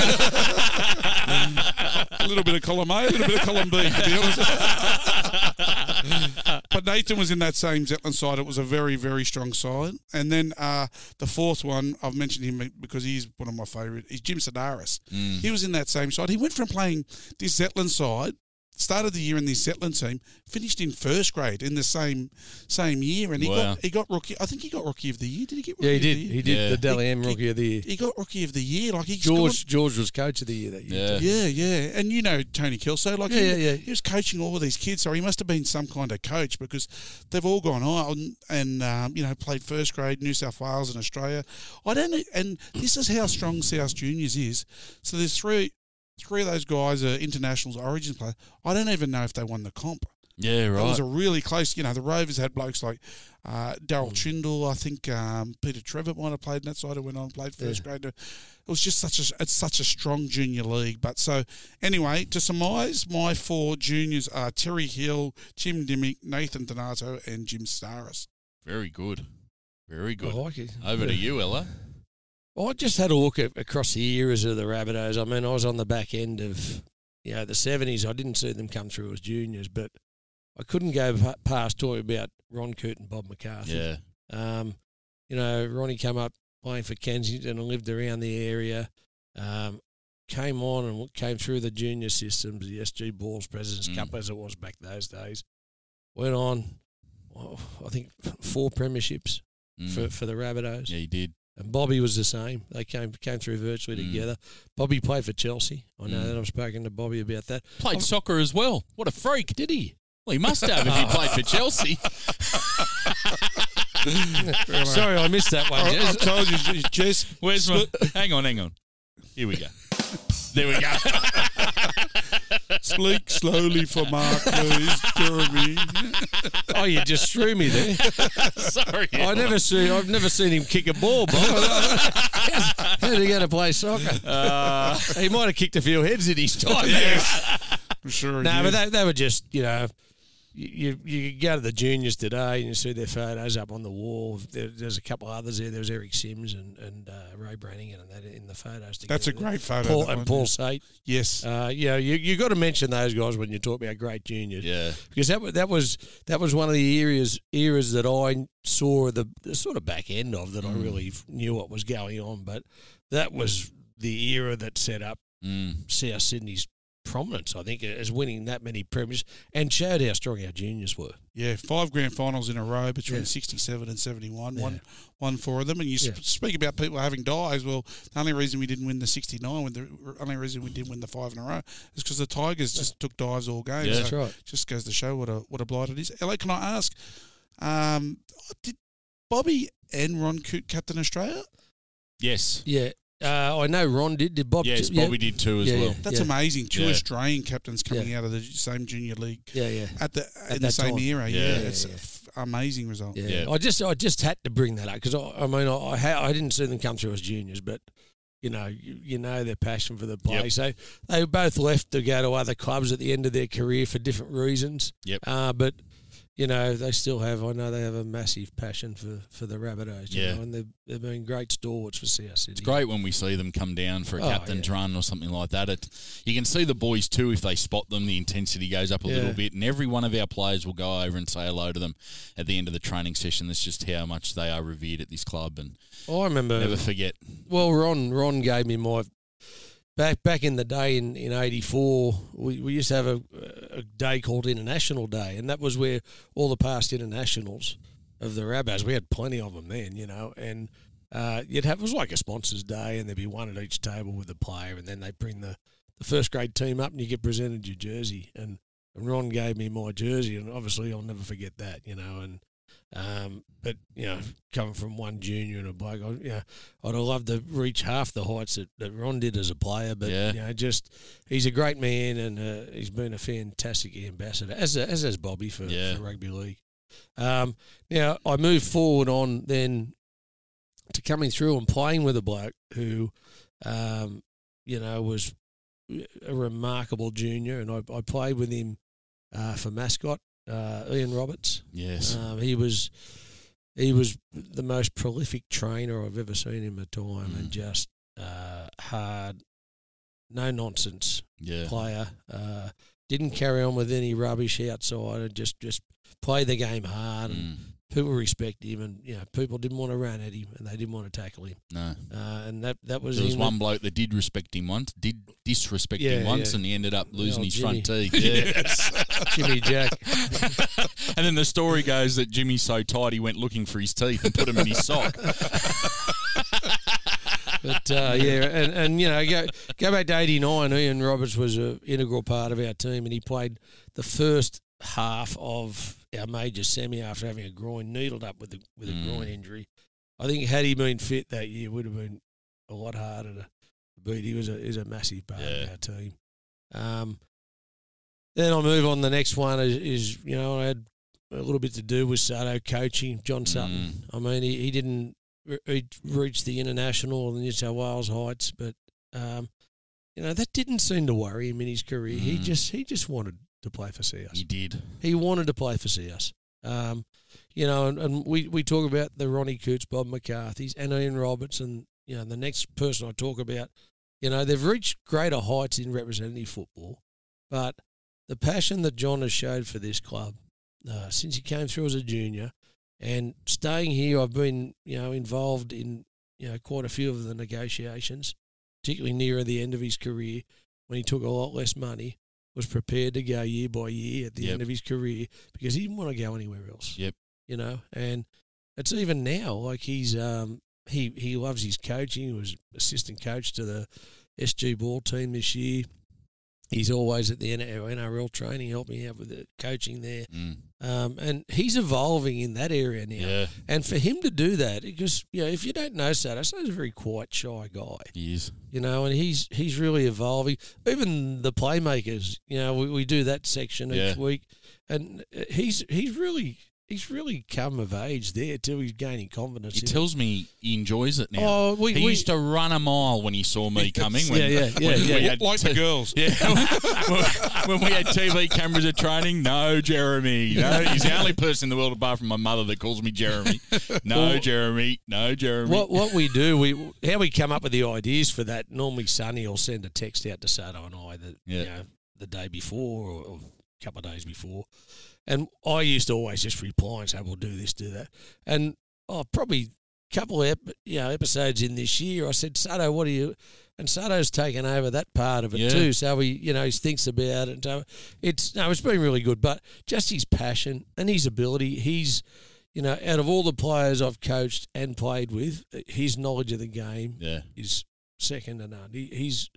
a little bit of column A, a little bit of column B, to be honest. but Nathan was in that same Zetland side. It was a very, very strong side. And then uh, the fourth one, I've mentioned him because he's one of my favourite, is Jim Serdaris. He was in that same side. He went from playing this Zetland side, started the year in the Zetland team, finished in first grade in the same same year, and he Wow. got he got rookie. I think he got rookie of the year. Did he get? Rookie yeah, he of did. The year? He did Yeah. the Dally M He- Rookie of the Year. He got rookie of the year. Like he George George was coach of the year that year. Yeah. yeah, yeah, and you know Tony Kelso, like Yeah, he, yeah, yeah. he was coaching all of these kids, so he must have been some kind of coach because they've all gone on and um, you know played first grade New South Wales and Australia. I don't, and this is how strong South Juniors is. So there's three, three of those guys are internationals, Origins players. I don't even know if they won the comp. Yeah, right. It was a really close. You know, the Rovers had blokes like uh, Daryl Trindall. I think um, Peter Trevor might have played in that side. Who went on and played first grade. It was just such a it's such a strong junior league. But so anyway, to surmise, my four juniors are Terry Hill, Jim Dymock, Nathan Donato, and Jim Serdaris. Very good. Very I good. like it. Over to you, Ella. I just had a look at, across the eras of the Rabbitohs. I mean, I was on the back end of you know the seventies. I didn't see them come through as juniors, but I couldn't go past talking about Ron Coote and Bob McCarthy. Yeah. Um, you know, Ronnie came up playing for Kensington and lived around the area. Um, came on and came through the junior systems, the SG Balls Presidents Mm. Cup as it was back those days. Went on, well, I think four premierships Mm. for, for the Rabbitohs. yeah, he did. And Bobby was the same. They came came through virtually Mm. together. Bobby played for Chelsea. I know Mm. that I've spoken to Bobby about that. Played soccer as well. What a freak. Did he? Well, he must have if he played for Chelsea. Sorry, I missed that one. I, I've told you, Jez. Where's my. Hang on, hang on. Here we go. There we go. Speak slowly for Mark, please, Jeremy. oh, you just threw me there. Sorry. I never see. I've never seen him kick a ball. Bob. How's he going to play soccer? Uh, he might have kicked a few heads in his time. I'm sure. No, did. but they, they were just you know, you you go to the juniors today and you see their photos up on the wall. There, there's a couple of others there. There was Eric Sims and and uh, Ray Branighan and that in the photos. Together. That's a great photo. Paul that and one, Paul yeah. Sait. Yes. Uh, you know, you you got to mention those guys when you talk about great juniors Yeah. because that was that was that was one of the areas eras that I saw the, the sort of back end of that I Mm. really knew what was going on. But that was the era that set up Mm. South Sydney's prominence. I think as winning that many premiers and showed how strong our juniors were. Yeah, five grand finals in a row between Yeah. 67 and 71. Yeah. One, one four of them. And you sp- Yeah. speak about people having dives. Well, the only reason we didn't win the 69, when the only reason we didn't win the five in a row is because the Tigers just took dives all game. Yeah. So That's right. Just goes to show what a what a blight it is. LA, can I ask, um, did Bobby and Ron Coote captain Australia? Yes. Yeah. Uh, I know Ron did. Did Bob? Yes, yeah. Bobby did too as Yeah, well. yeah. That's amazing. Two Yeah. Australian captains coming out of the same junior league Yeah, yeah. at the At in the same time. era. Yeah. Yeah, Yeah, it's yeah. an f- amazing result. Yeah. Yeah. I just I just had to bring that up because I, I mean I I, ha- I didn't see them come through as juniors, but you know you, you know their passion for the play. Yep. So they both left to go to other clubs at the end of their career for different reasons. Yep. Uh, but you know they still have. I know they have a massive passion for for the Rabbitohs. You Yeah. know, and they've they've been great stalwarts for South City. It's great when we see them come down for a Oh, captain's yeah. run or something like that. It, you can see the boys too if they spot them. The intensity goes up a Yeah. little bit, and every one of our players will go over and say hello to them at the end of the training session. That's just how much they are revered at this club, and I remember. never forget. Well, Ron Ron gave me my back back in the day in in '84. We, we used to have a, a day called International Day, and that was where all the past internationals of the rabbis We had plenty of them then, you know, and uh, you'd have it was like a sponsors day, and there'd be one at each table with a player, and then they bring the the first grade team up, and you get presented your jersey, and. And Ron gave me my jersey, and obviously I'll never forget that, you know. And um, but you know, coming from one junior and a bloke, I, you know, I'd have loved to reach half the heights that, that Ron did as a player. But Yeah. you know, just he's a great man, and uh, he's been a fantastic ambassador, as as has Bobby for, Yeah. for rugby league. Um, now I move forward on then to coming through and playing with a bloke who, um, you know, was a remarkable junior, and I, I played with him uh, for mascot uh, Ian Roberts. Yes, Um, he was he was the most prolific trainer I've ever seen in my time, Mm. and just uh, hard, no nonsense yeah, player. Uh, didn't carry on with any rubbish outside, and just just play the game hard. And Mm, people respect him, and you know people didn't want to run at him, and they didn't want to tackle him. no. Uh, and that that was There was one bloke that did respect him once, did disrespect him once, yeah. and he ended up losing his front teeth. Yeah. Jimmy Jack. and then the story goes that Jimmy's so tight he went looking for his teeth and put them in his sock. But uh, yeah, and, and you know, go go back to '89. Ian Roberts was an integral part of our team, and he played the first half of our major semi after having a groin needled up with a with a Mm. groin injury. I think had he been fit that year, it would have been a lot harder to beat. He was a is a massive part Yeah. of our team. Um, then I move on. The next one is, is you know I had a little bit to do with Sutto coaching John Sutton. I mean, he, he didn't he reach the international or the New South Wales heights, but um, you know that didn't seem to worry him in his career. He Mm. just he just wanted to play for CS. he did. He wanted to play for CS. Um, you know, and, and we, we talk about the Ronnie Cootes, Bob McCarthy's, and Ian Roberts, and you know the next person I talk about. You know, they've reached greater heights in representative football, but the passion that John has showed for this club uh, since he came through as a junior, and staying here, I've been you know involved in you know quite a few of the negotiations, particularly nearer the end of his career when he took a lot less money, was prepared to go year by year at the Yep. end of his career because he didn't want to go anywhere else. Yep. You know, and it's even now like he's um he he loves his coaching. He was assistant coach to the SG ball team this year. He's always at the NRL training, helping out with the coaching there. Mm. Um, and he's evolving in that area now. Yeah, And for him to do that, because you know, if you don't know Sutto, Sutto's a very quiet, shy guy he is. you know, and he's he's really evolving. Even the playmakers, you know, we, we do that section Yeah. each week, and he's he's really he's really come of age there too. He's gaining confidence. He in it. tells me he enjoys it now. Oh, we- he we- used to run a mile when he saw me coming. When, Yeah, yeah, when yeah, we yeah. had like the girls. Yeah, when we had TV cameras at training, no, Jeremy. No, he's the only person in the world apart from my mother that calls me Jeremy. No, Well, Jeremy. No, Jeremy. What what we do, we how we come up with the ideas for that. Normally, Sonny will send a text out to Sutto and I that Yeah. you know the day before or, or a couple of days before, and I used to always just reply and say, "We'll do this, do that," and oh, probably a couple of ep- you know episodes in this year, I said, "Sutto, what are you?" And Sutto's taken over that part of it Yeah. too, so he you know he thinks about it. And so it's no, it's been really good, but just his passion and his ability, he's you know, out of all the players I've coached and played with, his knowledge of the game yeah, is second to none. He, he's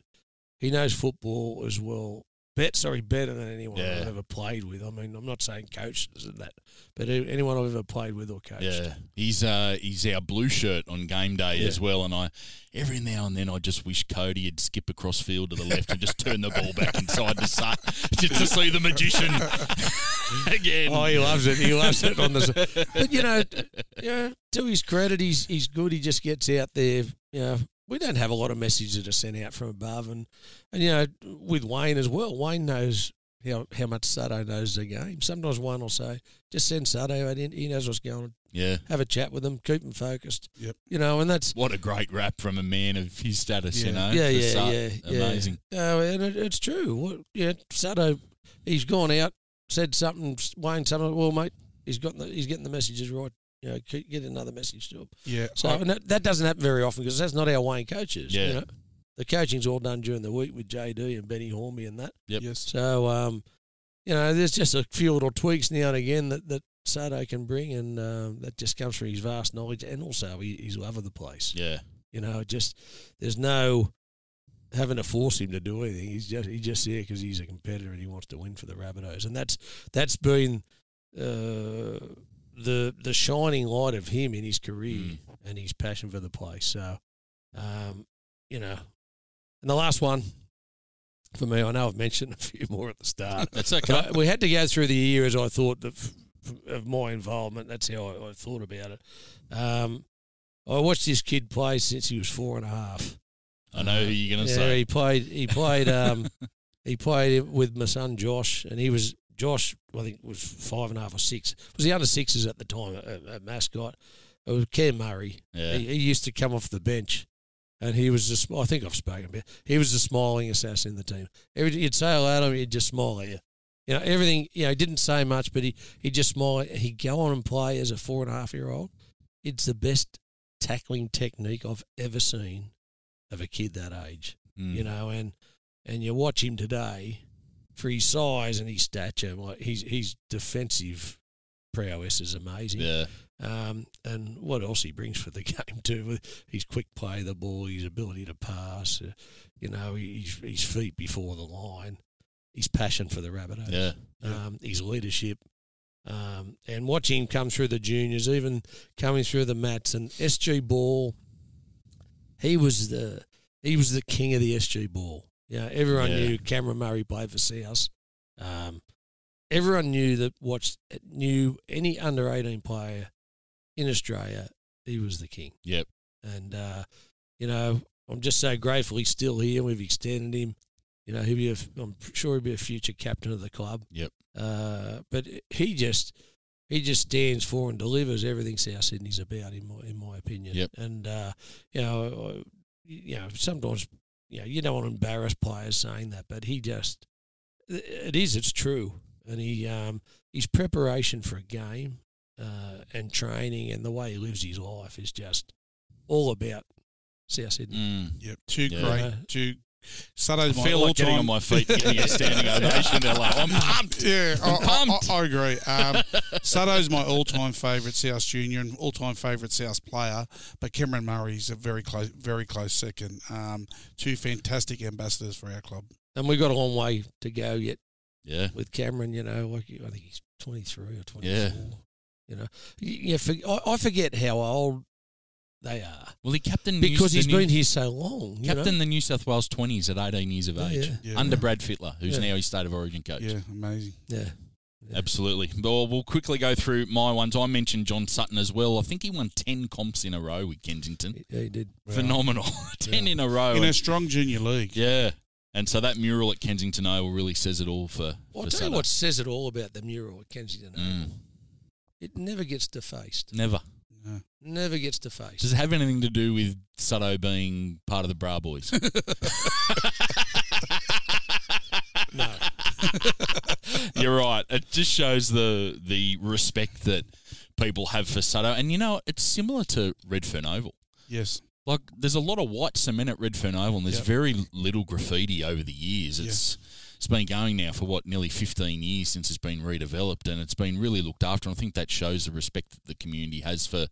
he knows football as well. Bet sorry, better than anyone Yeah. I've ever played with. I mean, I'm not saying coaches and that, but anyone I've ever played with or coached. yeah. He's uh, he's our blue shirt on game day Yeah. as well. And I every now and then I just wish Cody had skip across field to the left and just turn the ball back inside the sut just to see the magician again. Oh, he loves it. He loves it on the. But you know, you know, to his credit, he's he's good. He just gets out there. You know, we don't have a lot of messages that are sent out from above, and and you know, with Wayne as well. Wayne knows how how much Sutto knows the game. Sometimes one will say, just send Sutto out in. He knows what's going on. yeah. Have a chat with him. Keep him focused. Yep. You know, and that's What a great rap from a man of his status, you Yeah. know. yeah, for yeah, Sut. yeah, yeah. Amazing. Uh, and it, it's true. What, yeah, Sutto, he's gone out, said something. Wayne, something. Well, mate, he's got the, he's getting the messages right. You know, get another message to him. Yeah. So I- and that, that doesn't happen very often because that's not our Wayne coaches. Yeah. You know? The coaching's all done during the week with JD and Benny Hornby and that. Yep. yes. So, um, you know, there's just a few little tweaks now and again that, that Sutto can bring, and um, that just comes from his vast knowledge and also his his love of the place. Yeah. You know, just there's no having to force him to do anything. He's just he's just there because he's a competitor and he wants to win for the Rabbitohs, and that's that's been uh, the the shining light of him in his career and his passion for the place. So, um, you know, and the last one for me, I know I've mentioned a few more at the start. That's okay. I- we had to go through the year as I thought that f- f- of my involvement. That's how I, I thought about it. Um, I watched this kid play since he was four and a half. I know who you're going to Yeah, say. he played. He played. Um, he played with my son Josh, and he was Josh. I think was five and a half or six. Was the under sixes at the time at, at mascot. It was Ken Murray. Yeah. He, he used to come off the bench, and he was just. I think I've spoken about. He was the smiling assassin in the team. Every you'd say hello to him, he'd just smile at you. You know everything. You know, he didn't say much, but he he just smile. He'd go on and play as a four and a half year old. It's the best tackling technique I've ever seen of a kid that age. Mm. You know, and and you watch him today for his size and his stature. Like he's his defensive prowess is amazing. Yeah. Um, and what else he brings for the game too? His quick play the ball, his ability to pass, uh, you know, his his feet before the line, his passion for the Rabbitohs, Yeah. um, his leadership, um, and watching him come through the juniors, even coming through the mats and SG ball. He was the he was the king of the SG ball. You know, everyone Yeah. knew Cameron Murray played for South. Um, everyone knew that watched knew any under eighteen player in Australia, he was the king. Yep. And uh, you know, I'm just so grateful he's still here. We've extended him. You know, he'll be. A, I'm sure he'll be a future captain of the club. Yep. Uh, but he just he just stands for and delivers everything South Sydney's about, in my in my opinion. Yep. And uh, you know, I- you know, sometimes you know you don't want to embarrass players saying that, but he just it is. It's true. And he um, his preparation for a game uh, and training and the way he lives his life is just all about South Sydney. Mm. Yep. Two Yeah. great. Two. I Sutto's my feel like getting on all-time- my feet getting a standing ovation. They're like, I'm pumped. Yeah, I, I'm I- pumped. I, I agree. Um, Sutto's my all-time favourite South junior and all-time favourite South player, but Cameron Murray's a very close, very close second. Um, two fantastic ambassadors for our club. And we've got a long way to go yet Yeah. with Cameron. You know, like I think he's twenty three or twenty four. Yeah. You know, you, you for, I, I forget how old they are Well, he captained because New- he's the New- been here so long. You captain know? the New South Wales 20s at 18 years of age yeah. Yeah. under Brad Fittler, who's Yeah. now his state of origin coach. Yeah, amazing. Yeah. Absolutely. Well, we'll quickly go through my ones. I mentioned John Sutton as well. I think he won 10 comps in a row with Kensington. Yeah, he did. Phenomenal. 10 in a row. in a strong junior league. yeah. And so that mural at Kensington Oval really says it all for, Well, for I'll tell you what says it all about the mural at Kensington. Mm, Oval. It never gets defaced. never. No. Never gets defaced. Does it have anything to do with Sutto being part of the Bra Boys? no. You're right. It just shows the the respect that people have for Sutto. And you know, it's similar to Redfern Oval. Yes. Like, there's a lot of white cement at Redfern Oval, and there's Yep. very little graffiti over the years. It's it's been going now for what nearly 15 years since it's been redeveloped, and it's been really looked after. And I think that shows the respect that the community has for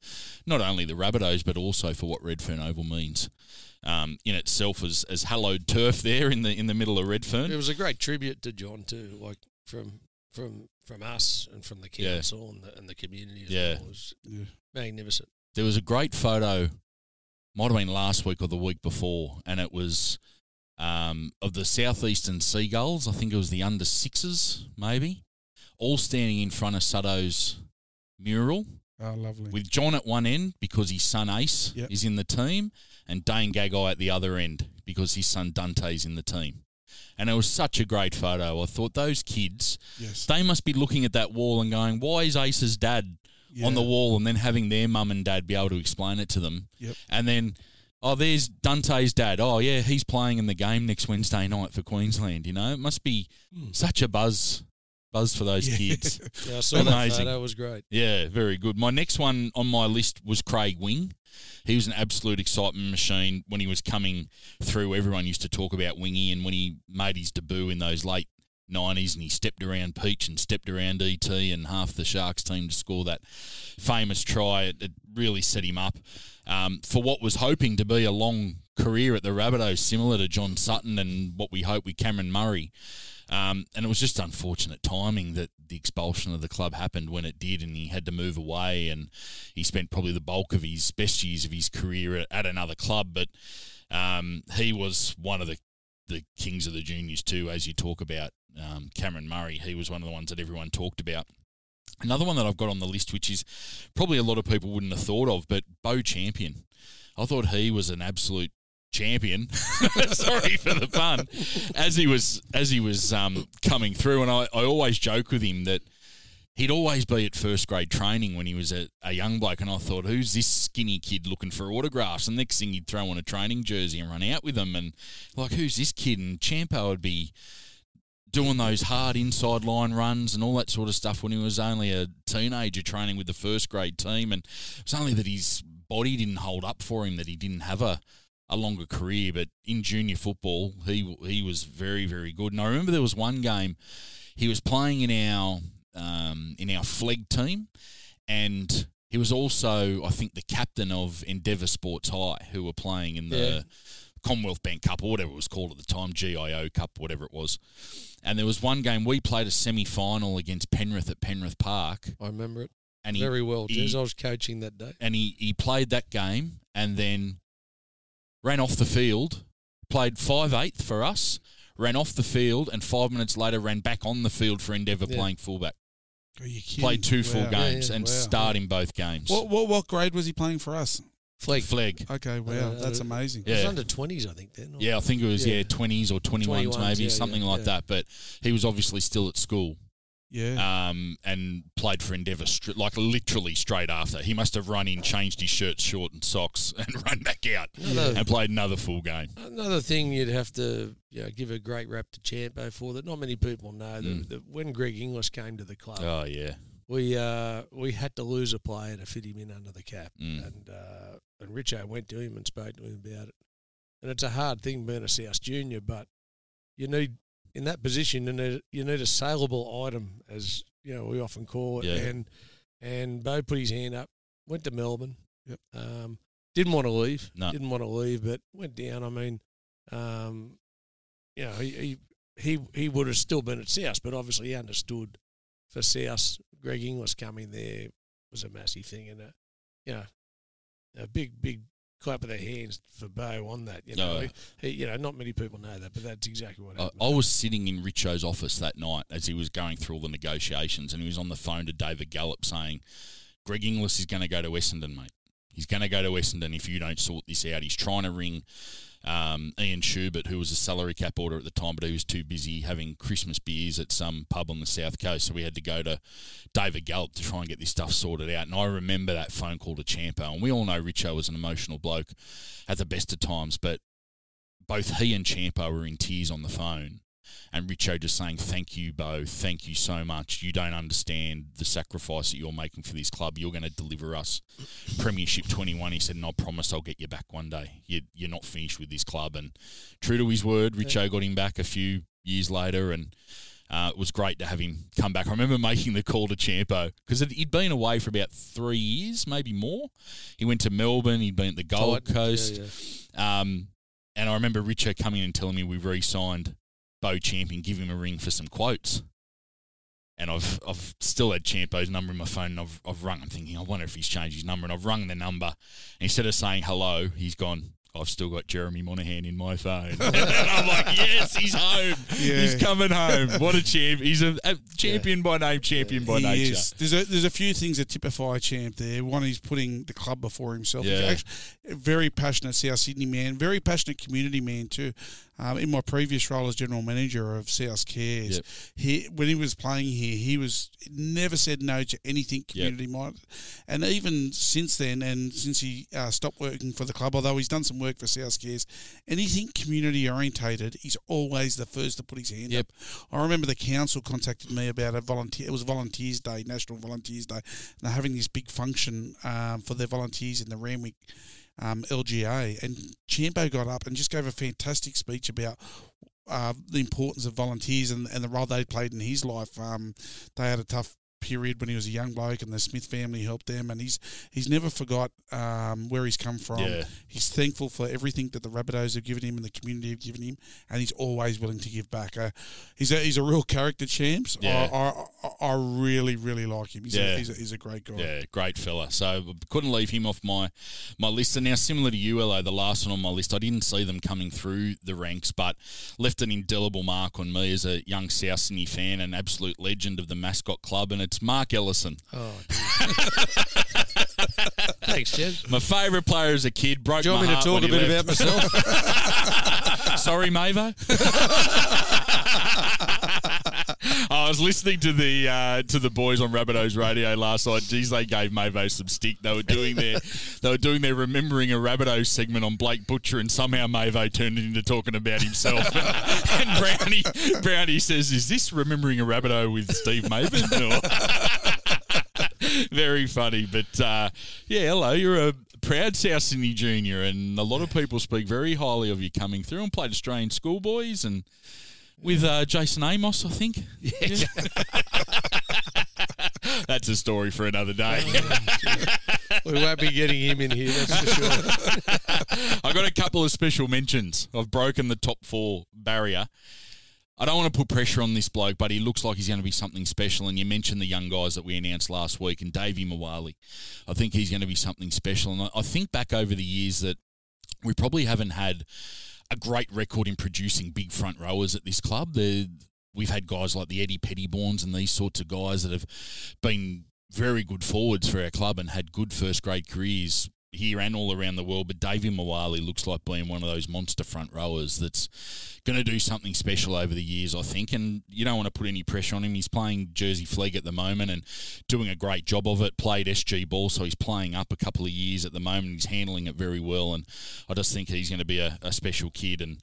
not only the Rabbitohs but also for what Redfern Oval means um, in itself as as hallowed turf there in the in the middle of Redfern. It was a great tribute to John too, like from from from us and from the Yeah. council and, the, and the community. As Yeah. well. it was Yeah. magnificent. There was a great photo, might have been last week or the week before, and it was um, of the southeastern seagulls. I think it was the under sixes, maybe, all standing in front of Sutto's mural Oh, lovely. with John at one end because his son Ace Yep. is in the team, and Dane Gagai at the other end because his son Dante's in the team. And it was such a great photo. I thought those kids, yes. they must be looking at that wall and going, "Why is Ace's dad on the wall and then having their mum and dad be able to explain it to them. Yep. And then, oh, there's Dante's dad. Oh, yeah, he's playing in the game next Wednesday night for Queensland. You know, it must be hmm. such a buzz, buzz for those Yeah. kids. Yeah, I saw that Amazing. photo. It was great. Yeah, very good. My next one on my list was Craig Wing. He was an absolute excitement machine when he was coming through. Everyone used to talk about Wingy, and when he made his debut in those late 90s and he stepped around Peach and stepped around ET and half the Sharks team to score that famous try, it, it really set him up um, for what was hoping to be a long career at the Rabbitohs, similar to John Sutton and what we hope with Cameron Murray. Um, and it was just unfortunate timing that the expulsion of the club happened when it did, and he had to move away. And he spent probably the bulk of his best years of his career at, another club. But um, he was one of the the kings of the juniors too, as you talk about um, Cameron Murray. He was one of the ones that everyone talked about. Another one that I've got on the list, which is probably a lot of people wouldn't have thought of, but Bo Champion. I thought he was an absolute champion. Sorry for the pun. As he was as he was um, coming through, and I, I always joke with him that he'd always be at first grade training when he was a, a young bloke, and I thought, who's this skinny kid looking for autographs? And next thing he'd throw on a training jersey and run out with them, and like, who's this kid? And Champo would be doing those hard inside line runs and all that sort of stuff when he was only a teenager training with the first grade team, and it was only that his body didn't hold up for him that he didn't have a a longer career, but in junior football, he he was very very good. And I remember there was one game he was playing in our um, in our flag team, and he was also I think the captain of Endeavour Sports High, who were playing in the Yeah. Commonwealth Bank Cup or whatever it was called at the time, GIO Cup, whatever it was. And there was one game we played a semi final against Penrith at Penrith Park, I remember it and he very well. he- Jez. I was coaching that day. and he, he played that game and then ran off the field, played five eighth for us, ran off the field, and five minutes later ran back on the field for Endeavour Yeah. playing fullback. Are you kidding? Played two full Wow. games Yeah, and wow. starred in both games. What, what what grade was he playing for us? Flegg. Flegg. Okay, wow, Uh, that's amazing. It was under twenties, I think. Then. Yeah, I think it was yeah Yeah. twenties or twenty ones 21s, maybe yeah, something yeah, like yeah. that. But he was obviously still at school. Yeah, um, and played for Endeavour, str- like literally straight after. He must have run in, changed his shirt, short, and socks, and run back out Another- and played another full game. Another thing you'd have to you know, give a great rap to Champo for that not many people know that, Mm. that when Greg Inglis came to the club, Oh yeah, we uh, we had to lose a player to fit him in under the cap, Mm. and uh, and Richo went to him and spoke to him about it. And it's a hard thing being a South junior, but you need in that position you need you need a saleable item, as you know we often call it. Yeah. And and Bo put his hand up, went to Melbourne. Yep. Um, didn't want to leave. No. Didn't want to leave, but went down. I mean, um, you know, he, he he he would have still been at South, but obviously he understood for South, Greg Inglis coming there was a massive thing, and a, you know, a big big clap of their hands for Bo on that. You know, No. he, you know, not many people know that, but that's exactly what I, happened. I was sitting in Richo's office that night as he was going through all the negotiations, and he was on the phone to David Gallop saying, "Greg Inglis is going to go to Essendon, mate. He's going to go to Essendon if you don't sort this out. He's trying to ring." Um, Ian Schubert, who was a salary cap order at the time, but he was too busy having Christmas beers at some pub on the south coast, so we had to go to David Gallop to try and get this stuff sorted out. And I remember that phone call to Champo, and we all know Richo was an emotional bloke at the best of times, but both he and Champo were in tears on the phone. And Richo just saying, Thank you, Bo. Thank you so much. You don't understand the sacrifice that you're making for this club. You're going to deliver us Premiership 21. He said, And I promise I'll get you back one day. You, you're not finished with this club. And true to his word, Richo got him back a few years later. And uh, it was great to have him come back. I remember making the call to Champo because he'd been away for about three years, maybe more. He went to Melbourne, he'd been at the Gold Coast. yeah, yeah. Um, and I remember Richo coming in and telling me we re-signed Bo Champion, give him a ring for some quotes. And I've I've still had Champo's number in my phone, and I've I've rung. I'm thinking, I wonder if he's changed his number, and I've rung the number. And instead of saying hello, he's gone. I've still got Jeremy Monahan in my phone. and I'm like, yes, he's home. Yeah. He's coming home. What a champ! He's a, a champion by name, champion by he nature. is. There's a there's a few things that typify a champ there. One, he's putting the club before himself. He's Yeah. actually a very passionate South Sydney man, very passionate community man too. Um, in my previous role as general manager of South Cares, Yep. he when he was playing here, he was never said no to anything community minded. And even since then, and since he uh, stopped working for the club, although he's done some work for South Cares, anything community orientated, he's always the first to put his hand Yep. up. I remember the council contacted me about a volunteer. It was Volunteers Day, National Volunteers Day, and they're having this big function um, for their volunteers in the Randwick um, LGA. And Champo got up and just gave a fantastic speech about. Uh, the importance of volunteers and, and the role they played in his life. Um, they had a tough period when he was a young bloke, and the Smith family helped them. And he's he's never forgot um, where he's come from. Yeah. He's thankful for everything that the Rabbitohs have given him and the community have given him, and he's always willing to give back. Uh, he's a he's a real character, champs. Yeah. I, I, I really really like him. He's, Yeah. a, he's, a, he's a great guy. Yeah, great fella. So couldn't leave him off my my list. And now, similar to you, Elo, the last one on my list, I didn't see them coming through the ranks, but left an indelible mark on me as a young South Sydney fan, an absolute legend of the mascot club, and it's Mark Ellison. Oh. Thanks, Jed. My favourite player as a kid. Broke Do you want me to talk a bit left. about myself? Sorry, Mavo. I was listening to the uh, to the boys on Rabbitohs radio last night. Geez, they gave Mavo some stick. They were doing their they were doing their remembering a Rabbitohs segment on Blake Butcher, and somehow Mavo turned it into talking about himself. and Brownie Brownie says, "Is this remembering a Rabbitoh with Steve Maven?" Very funny, but uh, yeah, hello. You're a proud South Sydney junior, and a lot of people speak very highly of you coming through and played Australian schoolboys and with uh, Jason Amos, I think. Yeah. That's a story for another day. we won't be getting him in here, that's for sure. I got a couple of special mentions. I've broken the top four barrier. I don't want to put pressure on this bloke, but he looks like he's going to be something special. And you mentioned the young guys that we announced last week, and Davvy Moale. I think he's going to be something special. And I- I think back over the years that we probably haven't had a great record in producing big front rowers at this club. The, we've had guys like the Eddie Pettybournes and these sorts of guys that have been very good forwards for our club and had good first grade careers here and all around the world. But Davvy Moale looks like being one of those monster front rowers that's going to do something special over the years, I think. And you don't want to put any pressure on him. He's playing Jersey Flegg at the moment and doing a great job of it. Played SG ball, so he's playing up a couple of years at the moment. He's handling it very well, and I just think he's going to be a, a special kid. And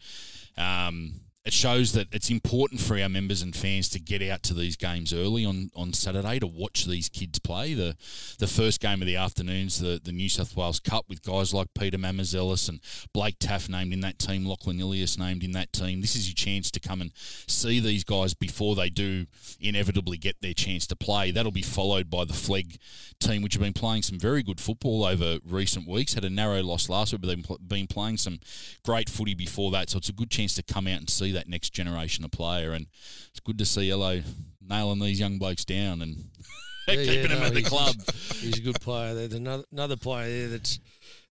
um, it shows that it's important for our members and fans to get out to these games early on, on Saturday to watch these kids play. The the first game of the afternoon's the, the New South Wales Cup with guys like Peter Mamouzelos and Blake Taaffe named in that team, Lachlan Ilias named in that team. This is your chance to come and see these guys before they do inevitably get their chance to play. That'll be followed by the Flegg team, which have been playing some very good football over recent weeks. Had a narrow loss last week, but they've been playing some great footy before that. So it's a good chance to come out and see that next generation of player. And it's good to see Yellow nailing these young blokes down and Yeah, yeah, keeping them no, at the club. He's a good player. There's another another player there that's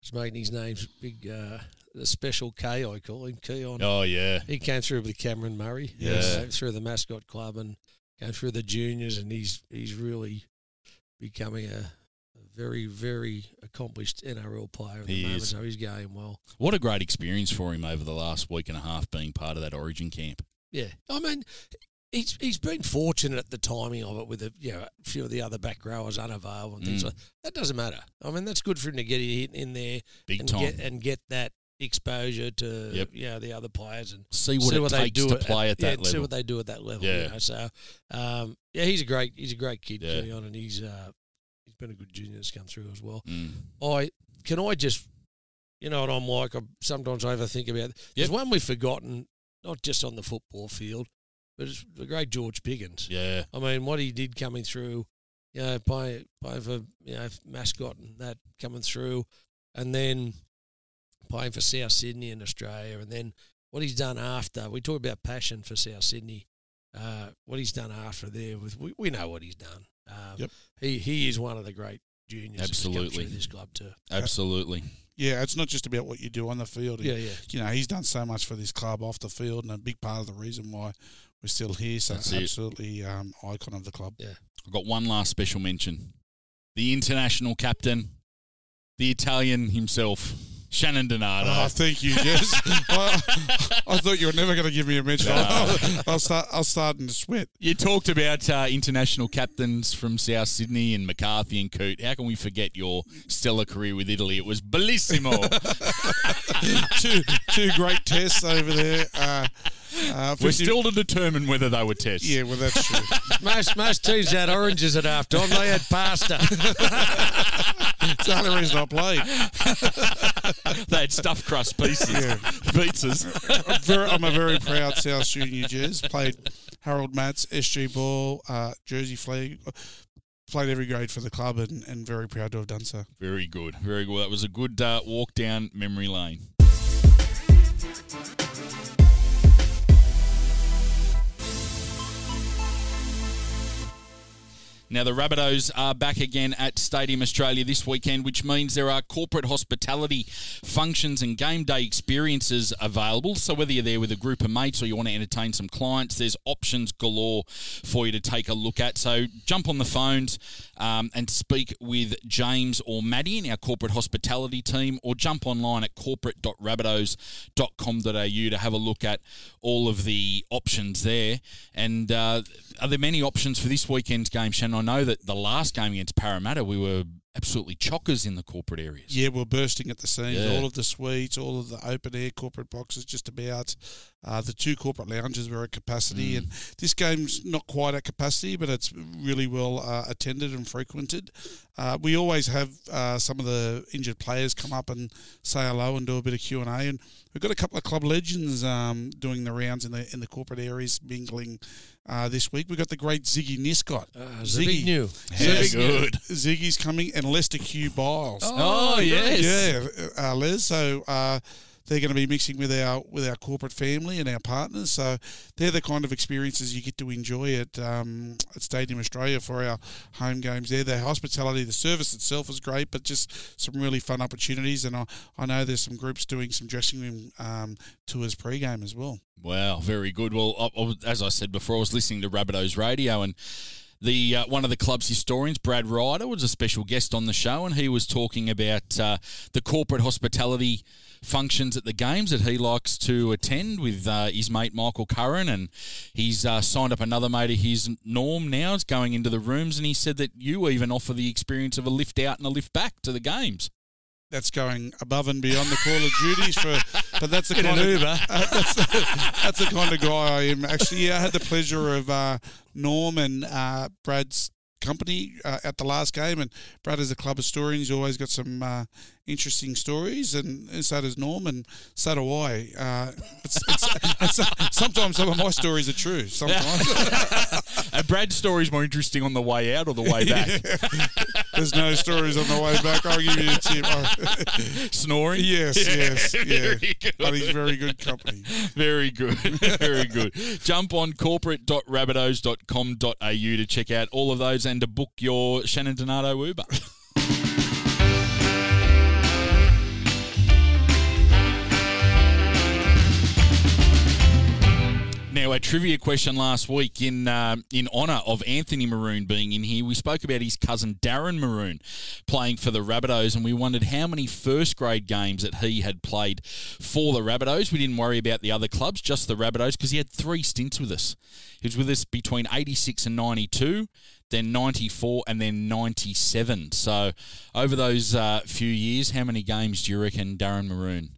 He's making his name big. Uh, the special K, I call him Keaon. Oh yeah, He came through with Cameron Murray. Yeah. uh, through the mascot club and came through the juniors, and he's he's really becoming a, a very very accomplished NRL player at He the moment. is. So he's going well. what a great experience for him over the last week and a half being part of that Origin camp. Yeah, I mean, he's he's been fortunate at the timing of it with a you know, a few of the other back rowers unavailable and things Mm. like that. Doesn't matter. I mean, that's good for him to get in, in there Big and time. get and get that exposure to Yep. you know the other players and see what it they takes do to at- play at, yeah, that See level. what they do at that level. Yeah. You know? So, um, yeah, he's a great he's a great kid, Yeah. Keon, and he's uh, he's been a good junior that's come through as well. Mm. I can I just, you know what I'm like. I sometimes overthink about. There's Yep. one we've forgotten, not just on the football field, but it's the great George Piggins. Yeah, I mean, what he did coming through, you know, playing playing for you know mascot and that coming through, and then playing for South Sydney in Australia, and then what he's done after. We talk about passion for South Sydney. Uh, what he's done after there, with we, we know what he's done. Um, Yep. He he is one of the great juniors. Absolutely. this club too. absolutely. Yeah, it's not just about what you do on the field. Yeah, yeah. You know, he's done so much for this club off the field, and a big part of the reason why we're still here. So That's absolutely um, icon of the club. Yeah. I've got one last special mention. The international captain, the Italian himself, Shannon Donato. Oh, thank you, Jess. I, I thought you were never going to give me a mention. No. I'll start. I'll starting to sweat. You talked about uh, international captains from South Sydney and McCarthy and Coote. How can we forget your stellar career with Italy? It was bellissimo. two two great tests over there. Uh, uh, We're still to determine whether they were tests. Yeah, well, that's true. Most most teams had oranges at half time. They had pasta. it's the only reason I played. They had stuffed crust pieces, Yeah. pizzas. I'm, very, I'm a very proud South Junior Jazz. Played Harold Matts, SG Ball, uh, Jersey Flegg. Played every grade for the club and, and very proud to have done so. Very good, very good. That was a good uh, walk down memory lane. Now, the Rabbitohs are back again at Stadium Australia this weekend, which means there are corporate hospitality functions and game day experiences available. So, whether you're there with a group of mates or you want to entertain some clients, there's options galore for you to take a look at. So, jump on the phones um, and speak with James or Maddie in our corporate hospitality team, or jump online at corporate.rabbitohs.com.au to have a look at all of the options there. And uh, are there many options for this weekend's game, Shannon? I know that the last game against Parramatta, we were absolutely chockers in the corporate areas. Yeah, we're bursting at the seams. Yeah. All of the suites, all of the open air corporate boxes, just about. Uh, the two corporate lounges were at capacity, Mm. and this game's not quite at capacity, but it's really well uh, attended and frequented. Uh, we always have uh, some of the injured players come up and say hello and do a bit of Q and A, and we've got a couple of club legends um, doing the rounds in the in the corporate areas, mingling uh, this week. We've got the great Ziggy Niszczot. Uh, Ziggy new. Very good. Ziggy's coming, and Lester Q Biles. Oh, yes. Yeah, uh, Les. So uh, they're going to be mixing with our with our corporate family and our partners. So they're the kind of experiences you get to enjoy at um, at Stadium Australia for our home games. There, the hospitality, the service itself is great, but just some really fun opportunities. And I, I know there's some groups doing some dressing room um, tours pre-game as well. Wow, very good. Well, I, I, as I said before, I was listening to Rabbitohs Radio and. The uh, one of the club's historians, Brad Ryder, was a special guest on the show, and he was talking about uh, the corporate hospitality functions at the games that he likes to attend with uh, his mate Michael Curran, and he's uh, signed up another mate of his, Norm. Now is going into the rooms, and he said that you even offer the experience of a lift out and a lift back to the games. That's going above and beyond the call of duties for, but that's the In an kind of Uber. uh, that's, that's the kind of guy I am. Actually, yeah, I had the pleasure of uh, Norm and uh, Brad's company uh, at the last game, and Brad is a club historian. He's always got some uh, interesting stories, and, and so does Norm, and so do I. Uh, it's, it's, it's, sometimes some of my stories are true. Sometimes Brad's story is more interesting on the way out or the way back. there's no stories on the way back. I'll give you a tip. Snoring. yes, yes, yeah. But he's very good company. Very good. Very good. Jump on corporate.rabbitohs.com.au to check out all of those and to book your Shannon Donato Uber. Now, a trivia question last week in uh, in honour of Anthony Maroon being in here, we spoke about his cousin Darren Maroon playing for the Rabbitohs, and we wondered how many first grade games that he had played for the Rabbitohs. We didn't worry about the other clubs, just the Rabbitohs, because he had three stints with us. He was with us between 86 and 92, then 94, and then 97. So, over those uh, few years, how many games do you reckon Darren Maroon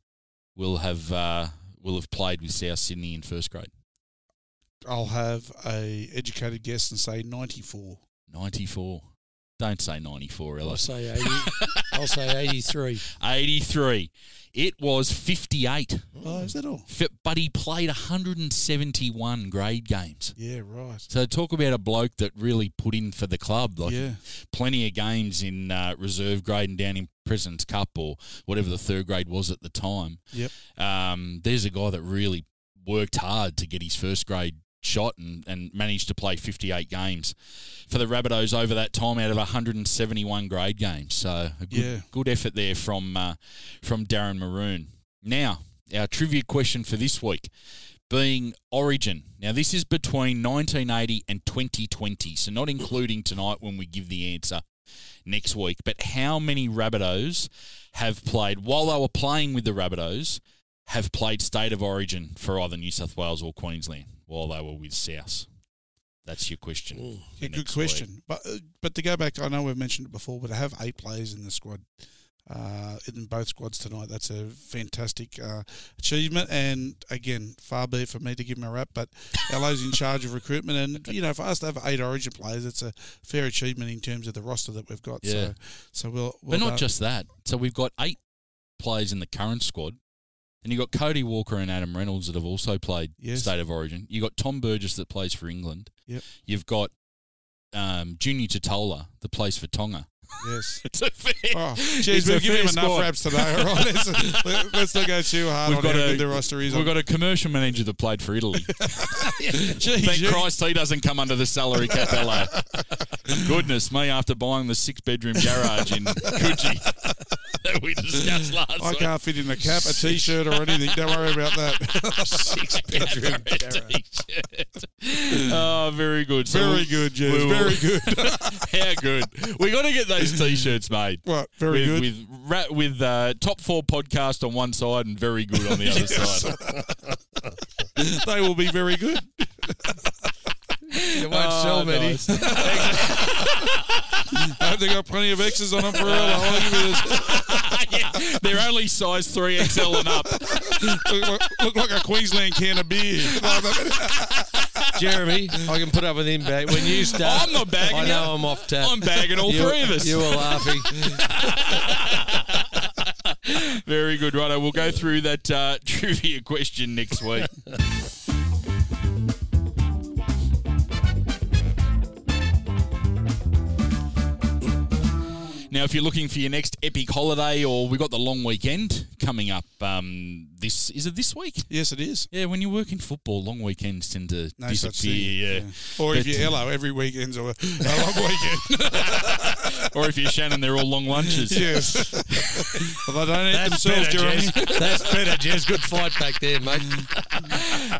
will have uh, will have played with South Sydney in first grade? I'll have a educated guess and say 94. 94. Don't say 94, I'll say 80. I'll say 83. 83. It was 58. Oh, is that all? But he played 171 grade games. Yeah, right. So talk about a bloke that really put in for the club. Like yeah. plenty of games in uh, reserve grade and down in President's Cup or whatever the third grade was at the time. Yep. Um, there's a guy that really worked hard to get his first grade shot and, and managed to play 58 games for the Rabbitohs over that time out of 171 grade games. So a good, Yeah. good effort there from uh, from Darren Maroon. Now, our trivia question for this week being Origin. Now, this is between 1980 and 2020, so not including tonight when we give the answer next week. But how many Rabbitohs have played while they were playing with the Rabbitohs? Have played state of origin for either New South Wales or Queensland while they were with South. That's your question. Yeah, good next week. question. But uh, but to go back, I know we've mentioned it before, but I have eight players in the squad, uh, in both squads tonight. That's a fantastic uh, achievement. And again, far be it for me to give him a rap, but Ello's in charge of recruitment. And, you know, for us to have eight origin players, it's a fair achievement in terms of the roster that we've got. Yeah. So, so we'll, But we'll not just that. So we've got eight players in the current squad. And you've got Cody Walker and Adam Reynolds that have also played Yes. State of Origin. You've got Tom Burgess that plays for England. Yep. You've got um, Junior Tatola that plays for Tonga. Yes. It's a fair, Oh, geez, we've given him enough raps today. All right, let's, let- let's not go too hard We've on got how a- the roster is. We've got a commercial manager that played for Italy. Jeez, Thank you- Christ he doesn't come under the salary cap, LA. Goodness me, after buying the six bedroom garage in Coogee that we discussed last I week. can't fit in a cap, a t-shirt, or anything. Don't worry about that. Six bedroom t-shirt. Oh, very good. So Very good, we Very good. How good. We got to get those t-shirts made. What? Very with, good. With, ra- with uh, top four podcast on one side and very good on the other side. they will be very good. You won't Oh, sell many. nice. I they got plenty of X's on them for real. I'll give you this. Yeah, they're only size 3XL and up. Look, look- look like a Queensland can of beer. Jeremy, I can put up with him back. When you start, I'm not bagging I know you. I'm off tap. I'm bagging all You- three of us. You were laughing. Very good, Righto. We'll go through that uh, trivia question next week. Now, if you're looking for your next epic holiday, or we've got the long weekend coming up, um, this is it this week? yes, it is. Yeah, when you work in football, long weekends tend to No disappear. Yeah. Or if you're Ello, every weekend's a, a long weekend. or if you're Shannon, they're all long lunches. yes. well, they don't eat That's themselves, better, Jeremy. Jez. That's better, Jez. Good fight back there, mate.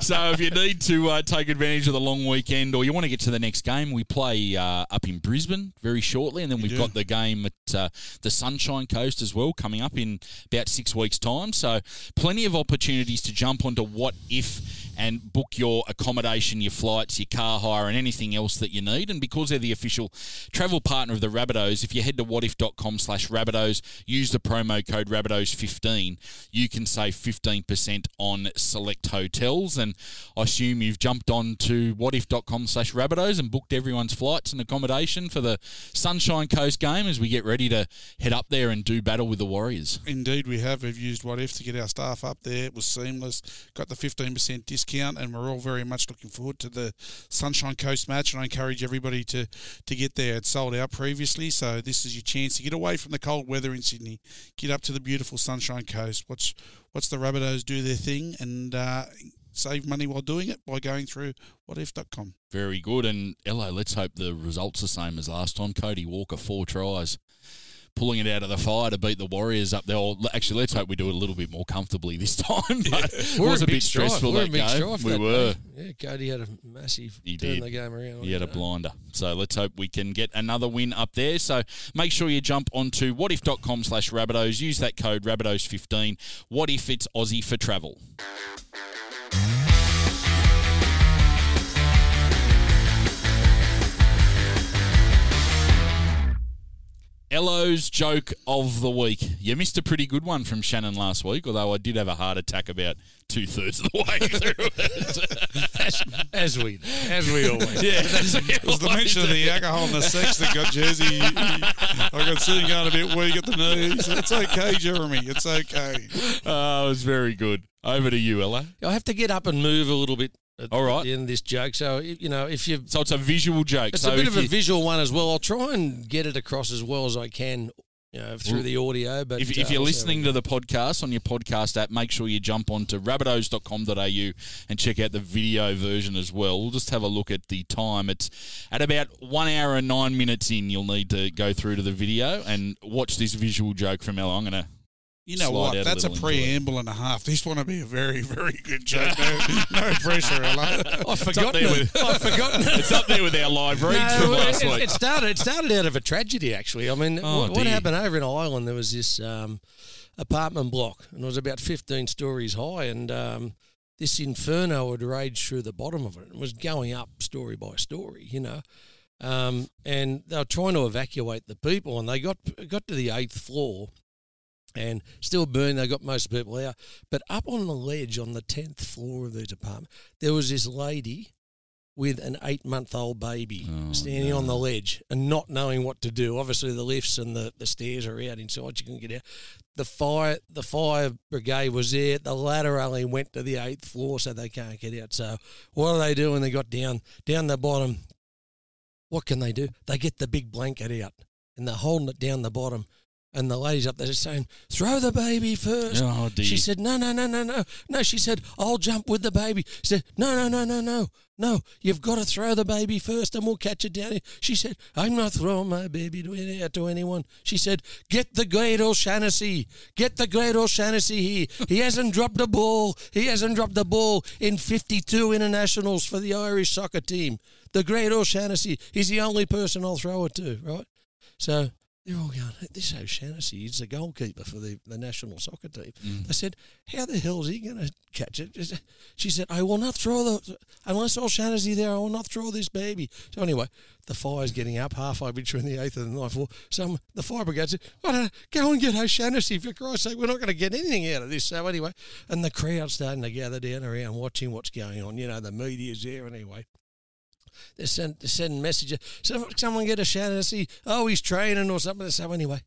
So if you need to uh, take advantage of the long weekend or you want to get to the next game, we play uh, up in Brisbane very shortly, and then we've do. got the game at uh, the Sunshine Coast as well coming up in about six weeks' time. So plenty of opportunities to jump onto what if and book your accommodation, your flights, your car hire, and anything else that you need. And because they're the official travel partner of the Rabbitohs, if you head to wotif.com slash Rabbitohs, use the promo code Rabbitohs15, you can save 15% on select hotels. And I assume you've jumped on to wotif.com slash Rabbitohs and booked everyone's flights and accommodation for the Sunshine Coast game as we get ready to head up there and do battle with the Warriors. Indeed, we have. We've used Wotif to get our staff up there. It was seamless. Got the 15% discount, and we're all very much looking forward to the Sunshine Coast match. And I encourage everybody to, to get there. It's sold out previously, so this is your chance to get away from the cold weather in Sydney, get up to the beautiful Sunshine Coast, watch, watch the Rabbitohs do their thing, and uh, save money while doing it by going through wotif.com. Very good. And Ello, let's hope the results the same as last time. Cody Walker, four tries. pulling it out of the fire to beat the Warriors up there. Or, actually, let's hope we do it a little bit more comfortably this time. But it was in a bit stressful We're that in game. we that were. day. Yeah, Cody had a massive He turn did. the game around. He had a Uh, blinder. So let's hope we can get another win up there. So make sure you jump onto wotif.com slash Rabbitohs. Use that code Rabbitohs15. Wotif it's Aussie for travel? Ello's joke of the week. You missed a pretty good one from Shannon last week, although I did have a heart attack about two thirds of the way through it. as, as we as we always. yeah, that's It was the mention of the alcohol and the sex that got Jersey. I got sitting going a bit weak at the knees. It's okay, Jeremy. It's okay. Oh, it was very good. Over to you, Ella. I have to get up and move a little bit. At, All right. at the end of this joke, so you know if you So it's a visual joke. It's so a bit of a you- visual one as well. I'll try and get it across as well as I can, you know, through the audio. But If, uh, if you're we'll listening to the podcast on your podcast app, make sure you jump on onto rabbitohs.com.au and check out the video version as well. We'll just have a look at the time. It's at about one hour and nine minutes in. You'll need to go through to the video and watch this visual joke from Ella. I'm going to. You know what? a That's a it. preamble and a half. This want to be a very, very good joke. No, no pressure. I've forgotten it. with- I've forgotten it. It's up there with our live reads from last it, week. it started. It started out of a tragedy, actually. I mean, Oh, what, what happened over in Ireland? There was this um, apartment block, and it was about fifteen stories high, and um, this inferno had raged through the bottom of it, and was going up story by story. You know, um, and they were trying to evacuate the people, and they got got to the eighth floor, and still burning. They got most people out, but up on the ledge on the tenth floor of this apartment, there was this lady with an eight month old baby Oh, standing on the ledge and not knowing what to do. Obviously, the lifts and the, the stairs are out inside. You can get out. The fire the fire brigade was there. The ladder only went to the eighth floor, so they can't get out. So what do they do when they got down down the bottom? What can they do? They get the big blanket out and they're holding it down the bottom. And the lady's up there saying, "Throw the baby first. Oh, dear. She said, "No, no, no, no, no, no." She said, "I'll jump with the baby." She said, "No, no, no, no, no, no. You've got to throw the baby first, and we'll catch it down." Here. She said, "I'm not throwing my baby to any, to anyone." She said, "Get the great O'Shaughnessy. Get the great O'Shaughnessy here. He hasn't dropped the ball. He hasn't dropped the ball in 52 internationals for the Irish soccer team. The great O'Shaughnessy. He's the only person I'll throw it to, right?" So they're all going, this O'Shaughnessy is the goalkeeper for the, the national soccer team. Mm. I said, how the hell is he going to catch it? She said, I will not throw the, unless O'Shaughnessy there, I will not throw this baby. So anyway, the fire's getting up halfway between the eighth and the ninth floor. Some, the fire brigade said, oh, go and get O'Shaughnessy, for Christ's sake, we're not going to get anything out of this. So anyway, and the crowd's starting to gather down around watching what's going on. You know, the media's there anyway. They send they're sending messages. So someone get a shout and see, oh, he's training or something. So anyway,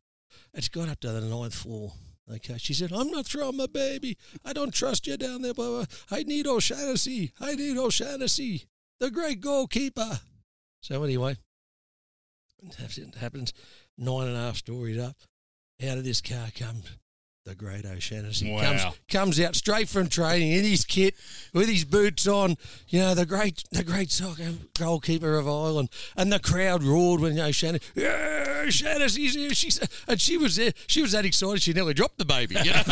it's got up to the ninth floor. Okay, she said, I'm not throwing my baby. I don't trust you down there, blah. I need O'Shaughnessy. I need O'Shaughnessy, the great goalkeeper. So anyway, it happens. Nine and a half stories up. Out of this car comes the great O'Shaughnessy. Wow. Comes, comes out straight from training in his kit with his boots on. You know, the great the great soccer goalkeeper of Ireland. And the crowd roared when O'Shaughnessy, yeah, O'Shaughnessy's here. She said, and she was there. She was that excited she nearly dropped the baby. You know?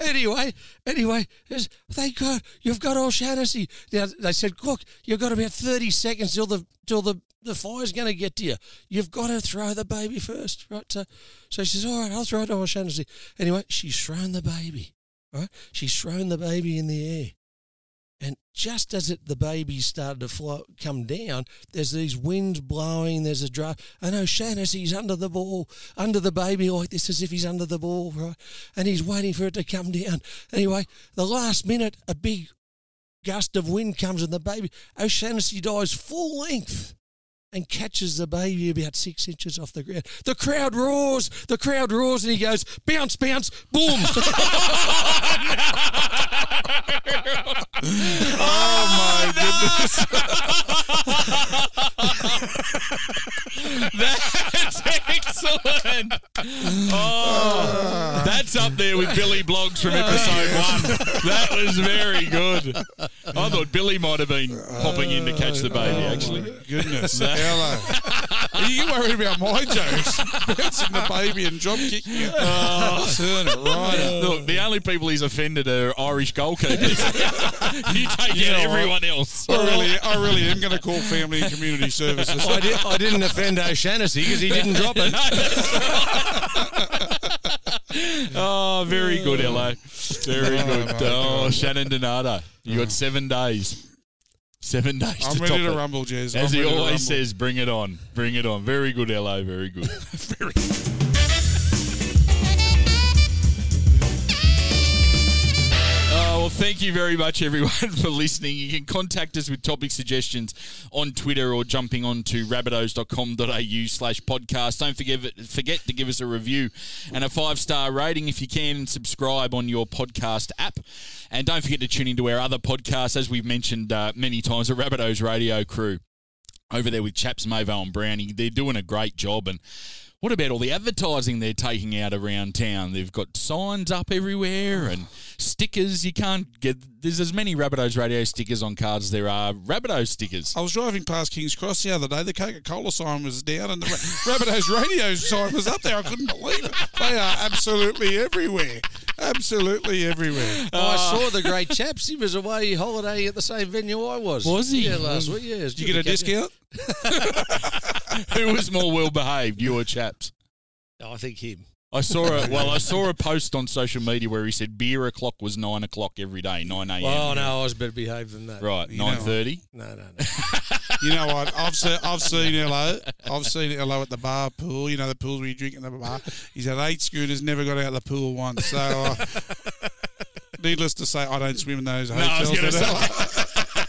anyway, anyway, thank God you've got O'Shaughnessy. Now, they said, look, you've got about 30 seconds till the till the the fire's going to get to you. You've got to throw the baby first, right? So, so she says, all right, I'll throw it O'Shaughnessy. Anyway, she's thrown the baby, right? She's thrown the baby in the air. And just as it, the baby started to flow, come down, there's these winds blowing, there's a draft. And O'Shaughnessy's under the ball, under the baby like this, as if he's under the ball, right? And he's waiting for it to come down. Anyway, the last minute, a big gust of wind comes and the baby, O'Shaughnessy dies full length and catches the baby about six inches off the ground. The crowd roars, the crowd roars, and he goes, bounce, bounce, boom. Oh my goodness. That's excellent. Oh, that's up there with Billy Blogs from episode one. That was very good. I thought Billy might have been popping in to catch the baby, oh, actually. Goodness, hello. you get worried about my jokes. Bouncing the baby and drop kicking it. Oh. Turn it right. Look, the only people he's offended are Irish goalkeepers. you take You know out everyone else. I really, I really am going to call family and community services. I, did, I didn't offend O'Shaughnessy because he didn't drop it. Oh, very good, LA. Very Oh, good. my Oh, God. Shannon Donato. You got seven days. Seven days I'm to ready top to it. rumble, Jez. As I'm he ready to always rumble. says, bring it on. Bring it on. Very good, LA. Very good. very Oh, thank you very much, everyone, for listening. You can contact us with topic suggestions on Twitter or jumping on to rabbitohs.com.au slash podcast. Don't forget, forget to give us a review and a five-star rating if you can, subscribe on your podcast app. And don't forget to tune into our other podcasts, as we've mentioned uh, many times, the Rabbitohs Radio Crew over there with Chaps Mavo and Brownie. They're doing a great job. And what about all the advertising they're taking out around town? They've got signs up everywhere and stickers. You can't get. There's as many Rabbitohs radio stickers on cards as there are Rabbitohs stickers. I was driving past King's Cross the other day. The Coca Cola sign was down and the Ra- Rabbitohs radio sign was up there. I couldn't believe it. They are absolutely everywhere. Absolutely everywhere. Oh, I saw the great chaps. He was away holidaying at the same venue I was. Was he? Yeah, last week. Yeah. Did you get a discount? Who was more well behaved, you or Chaps? him. I think him. I saw a well. I saw a post on social media where he said beer o'clock was nine o'clock every day, nine a.m. Oh no, I was better behaved than that. right, nine thirty. No, no, no. You know what? I've seen I've seen Hello. I've seen Hello at the bar pool. You know the pools where you drink in the bar. He's had eight scooters, never got out of the pool once. So, uh, needless to say, I don't swim in those I was hotels. gonna at say.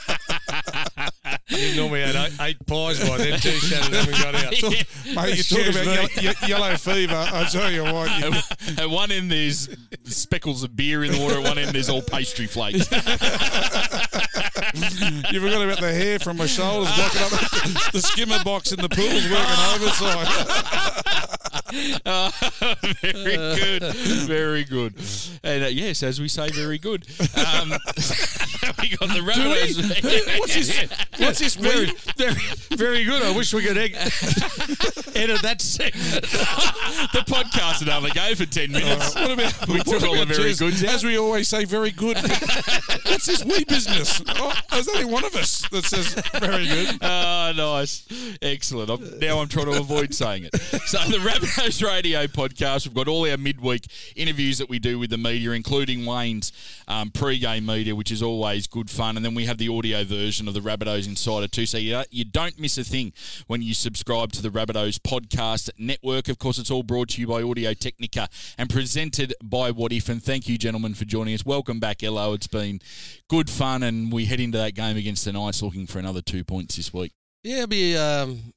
all. You normally had eight, eight pies by then too, Shannon, when we got out. Yeah. Mate, you talk Excuse about me. yellow, ye- yellow fever. I tell you what, you, At, at one end, there's speckles of beer in the water. At one end, there's all pastry flakes. you forgot about the hair from my shoulders blocking up the skimmer box in the pool's working oversight. very good. Very good. And uh, yes, as we say, very good. Um, we got the Rabbitohs. What's this? What's this? Very, Very, very, good. I wish we could egg- edit that segment. the podcast only go for 10 minutes. what about We took all the very Jez? goods. As we always say, very good. What's this wee business? Oh, there's only one of us that says very good. Ah, nice. Excellent. I'm, now I'm trying to avoid saying it. So, the Rabbitohs Radio podcast, we've got all our midweek interviews that we do with the media, including Wayne's um, pre-game media, which is always good fun. And then we have the audio version of the Rabbitohs Insider too. So you, you don't miss a thing when you subscribe to the Rabbitohs podcast network. Of course, it's all brought to you by Audio Technica and presented by Wotif. And thank you, gentlemen, for joining us. Welcome back, Ello. It's been good fun, and we head into that game against the Knights looking for another two points this week. Yeah, it'll be um,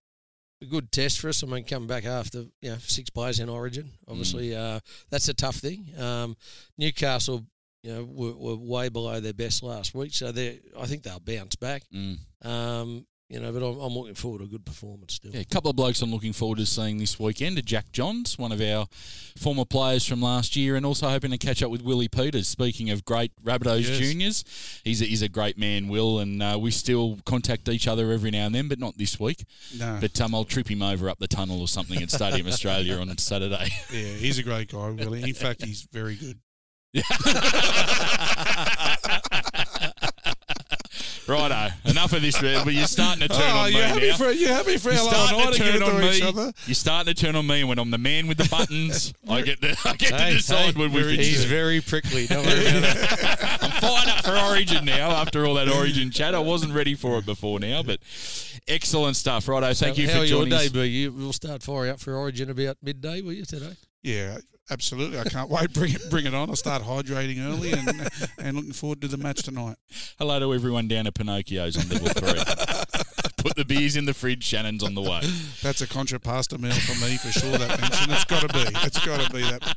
a good test for us. I mean, coming back after you know six players in Origin, obviously Mm. uh, that's a tough thing. Um, Newcastle, you know, were, were way below their best last week, so they I think they'll bounce back. Mm. Um, you know, but I'm, I'm looking forward to a good performance still. Yeah, a couple of blokes I'm looking forward to seeing this weekend are Jack Johns, one of our former players from last year, and also hoping to catch up with Willie Peters. Speaking of great Rabbitohs Yes. juniors, he's a, he's a great man, Will, and uh, we still contact each other every now and then, but not this week. No, But um, I'll trip him over up the tunnel or something at Stadium Australia on Saturday. yeah, he's a great guy, really. In fact, he's very good. Righto, enough of this, but you're starting to turn Oh, on me you happy now. for you happy for You're starting to to turn it on to me. You're starting to turn on me, when I'm the man with the buttons, I get to I get to Hey, decide hey, when we're. finish. He's very prickly. Don't worry about it. I'm fired up for Origin now after all that Origin chat. I wasn't ready for it before now, but excellent stuff. Righto, thank you How for your joining day us. be? You will start firing up for Origin about midday, will you today? Yeah, absolutely. I can't wait. Bring it, bring it on. I'll start hydrating early and and looking forward to the match tonight. Hello to everyone down at Pinocchio's on level three. Put the beers in the fridge. Shannon's on the way. That's a contra pasta meal for me for sure. That mention. It's got to be. It's got to be that.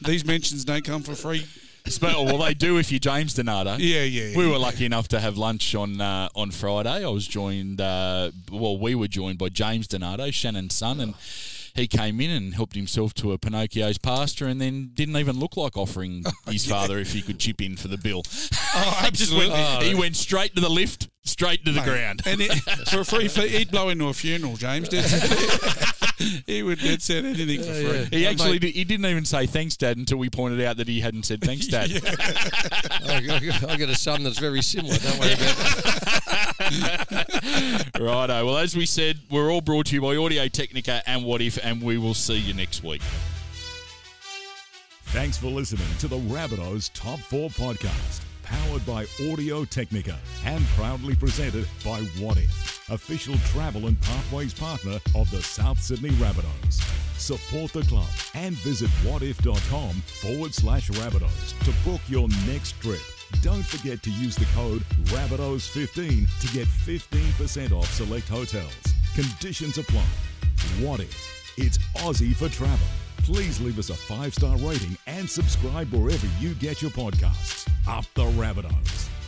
These mentions don't come for free. Spe- well, they do if you're James Donato. Yeah, yeah. We were lucky enough to have lunch on uh, on Friday. I was joined, uh, well, we were joined by James Donato, Shannon's son, and he came in and helped himself to a Pinocchio's pasta and then didn't even look like offering oh, his father if he could chip in for the bill. Oh, He just went- absolutely. he went straight to the lift, straight to the Mate, ground. And it, for a free fee, he'd blow into a funeral, James. Dead set. he would dead set anything for free. He Yeah, actually mate. did, he didn't even say thanks, Dad, until we pointed out that he hadn't said thanks, Dad. I got, I got a son that's very similar. Don't worry about that. Righto. Well, as we said, we're all brought to you by Audio Technica and Wotif, and we will see you next week. Thanks for listening to the Rabbitohs Top 4 podcast, powered by Audio Technica and proudly presented by Wotif, official travel and pathways partner of the South Sydney Rabbitohs. Support the club and visit wotif.com forward slash Rabbitohs to book your next trip. Don't forget to use the code Rabbitohs15 to get 15% off select hotels. Conditions apply. Wotif? It's Aussie for travel. Please leave us a five star rating and subscribe wherever you get your podcasts. Up the Rabbitohs.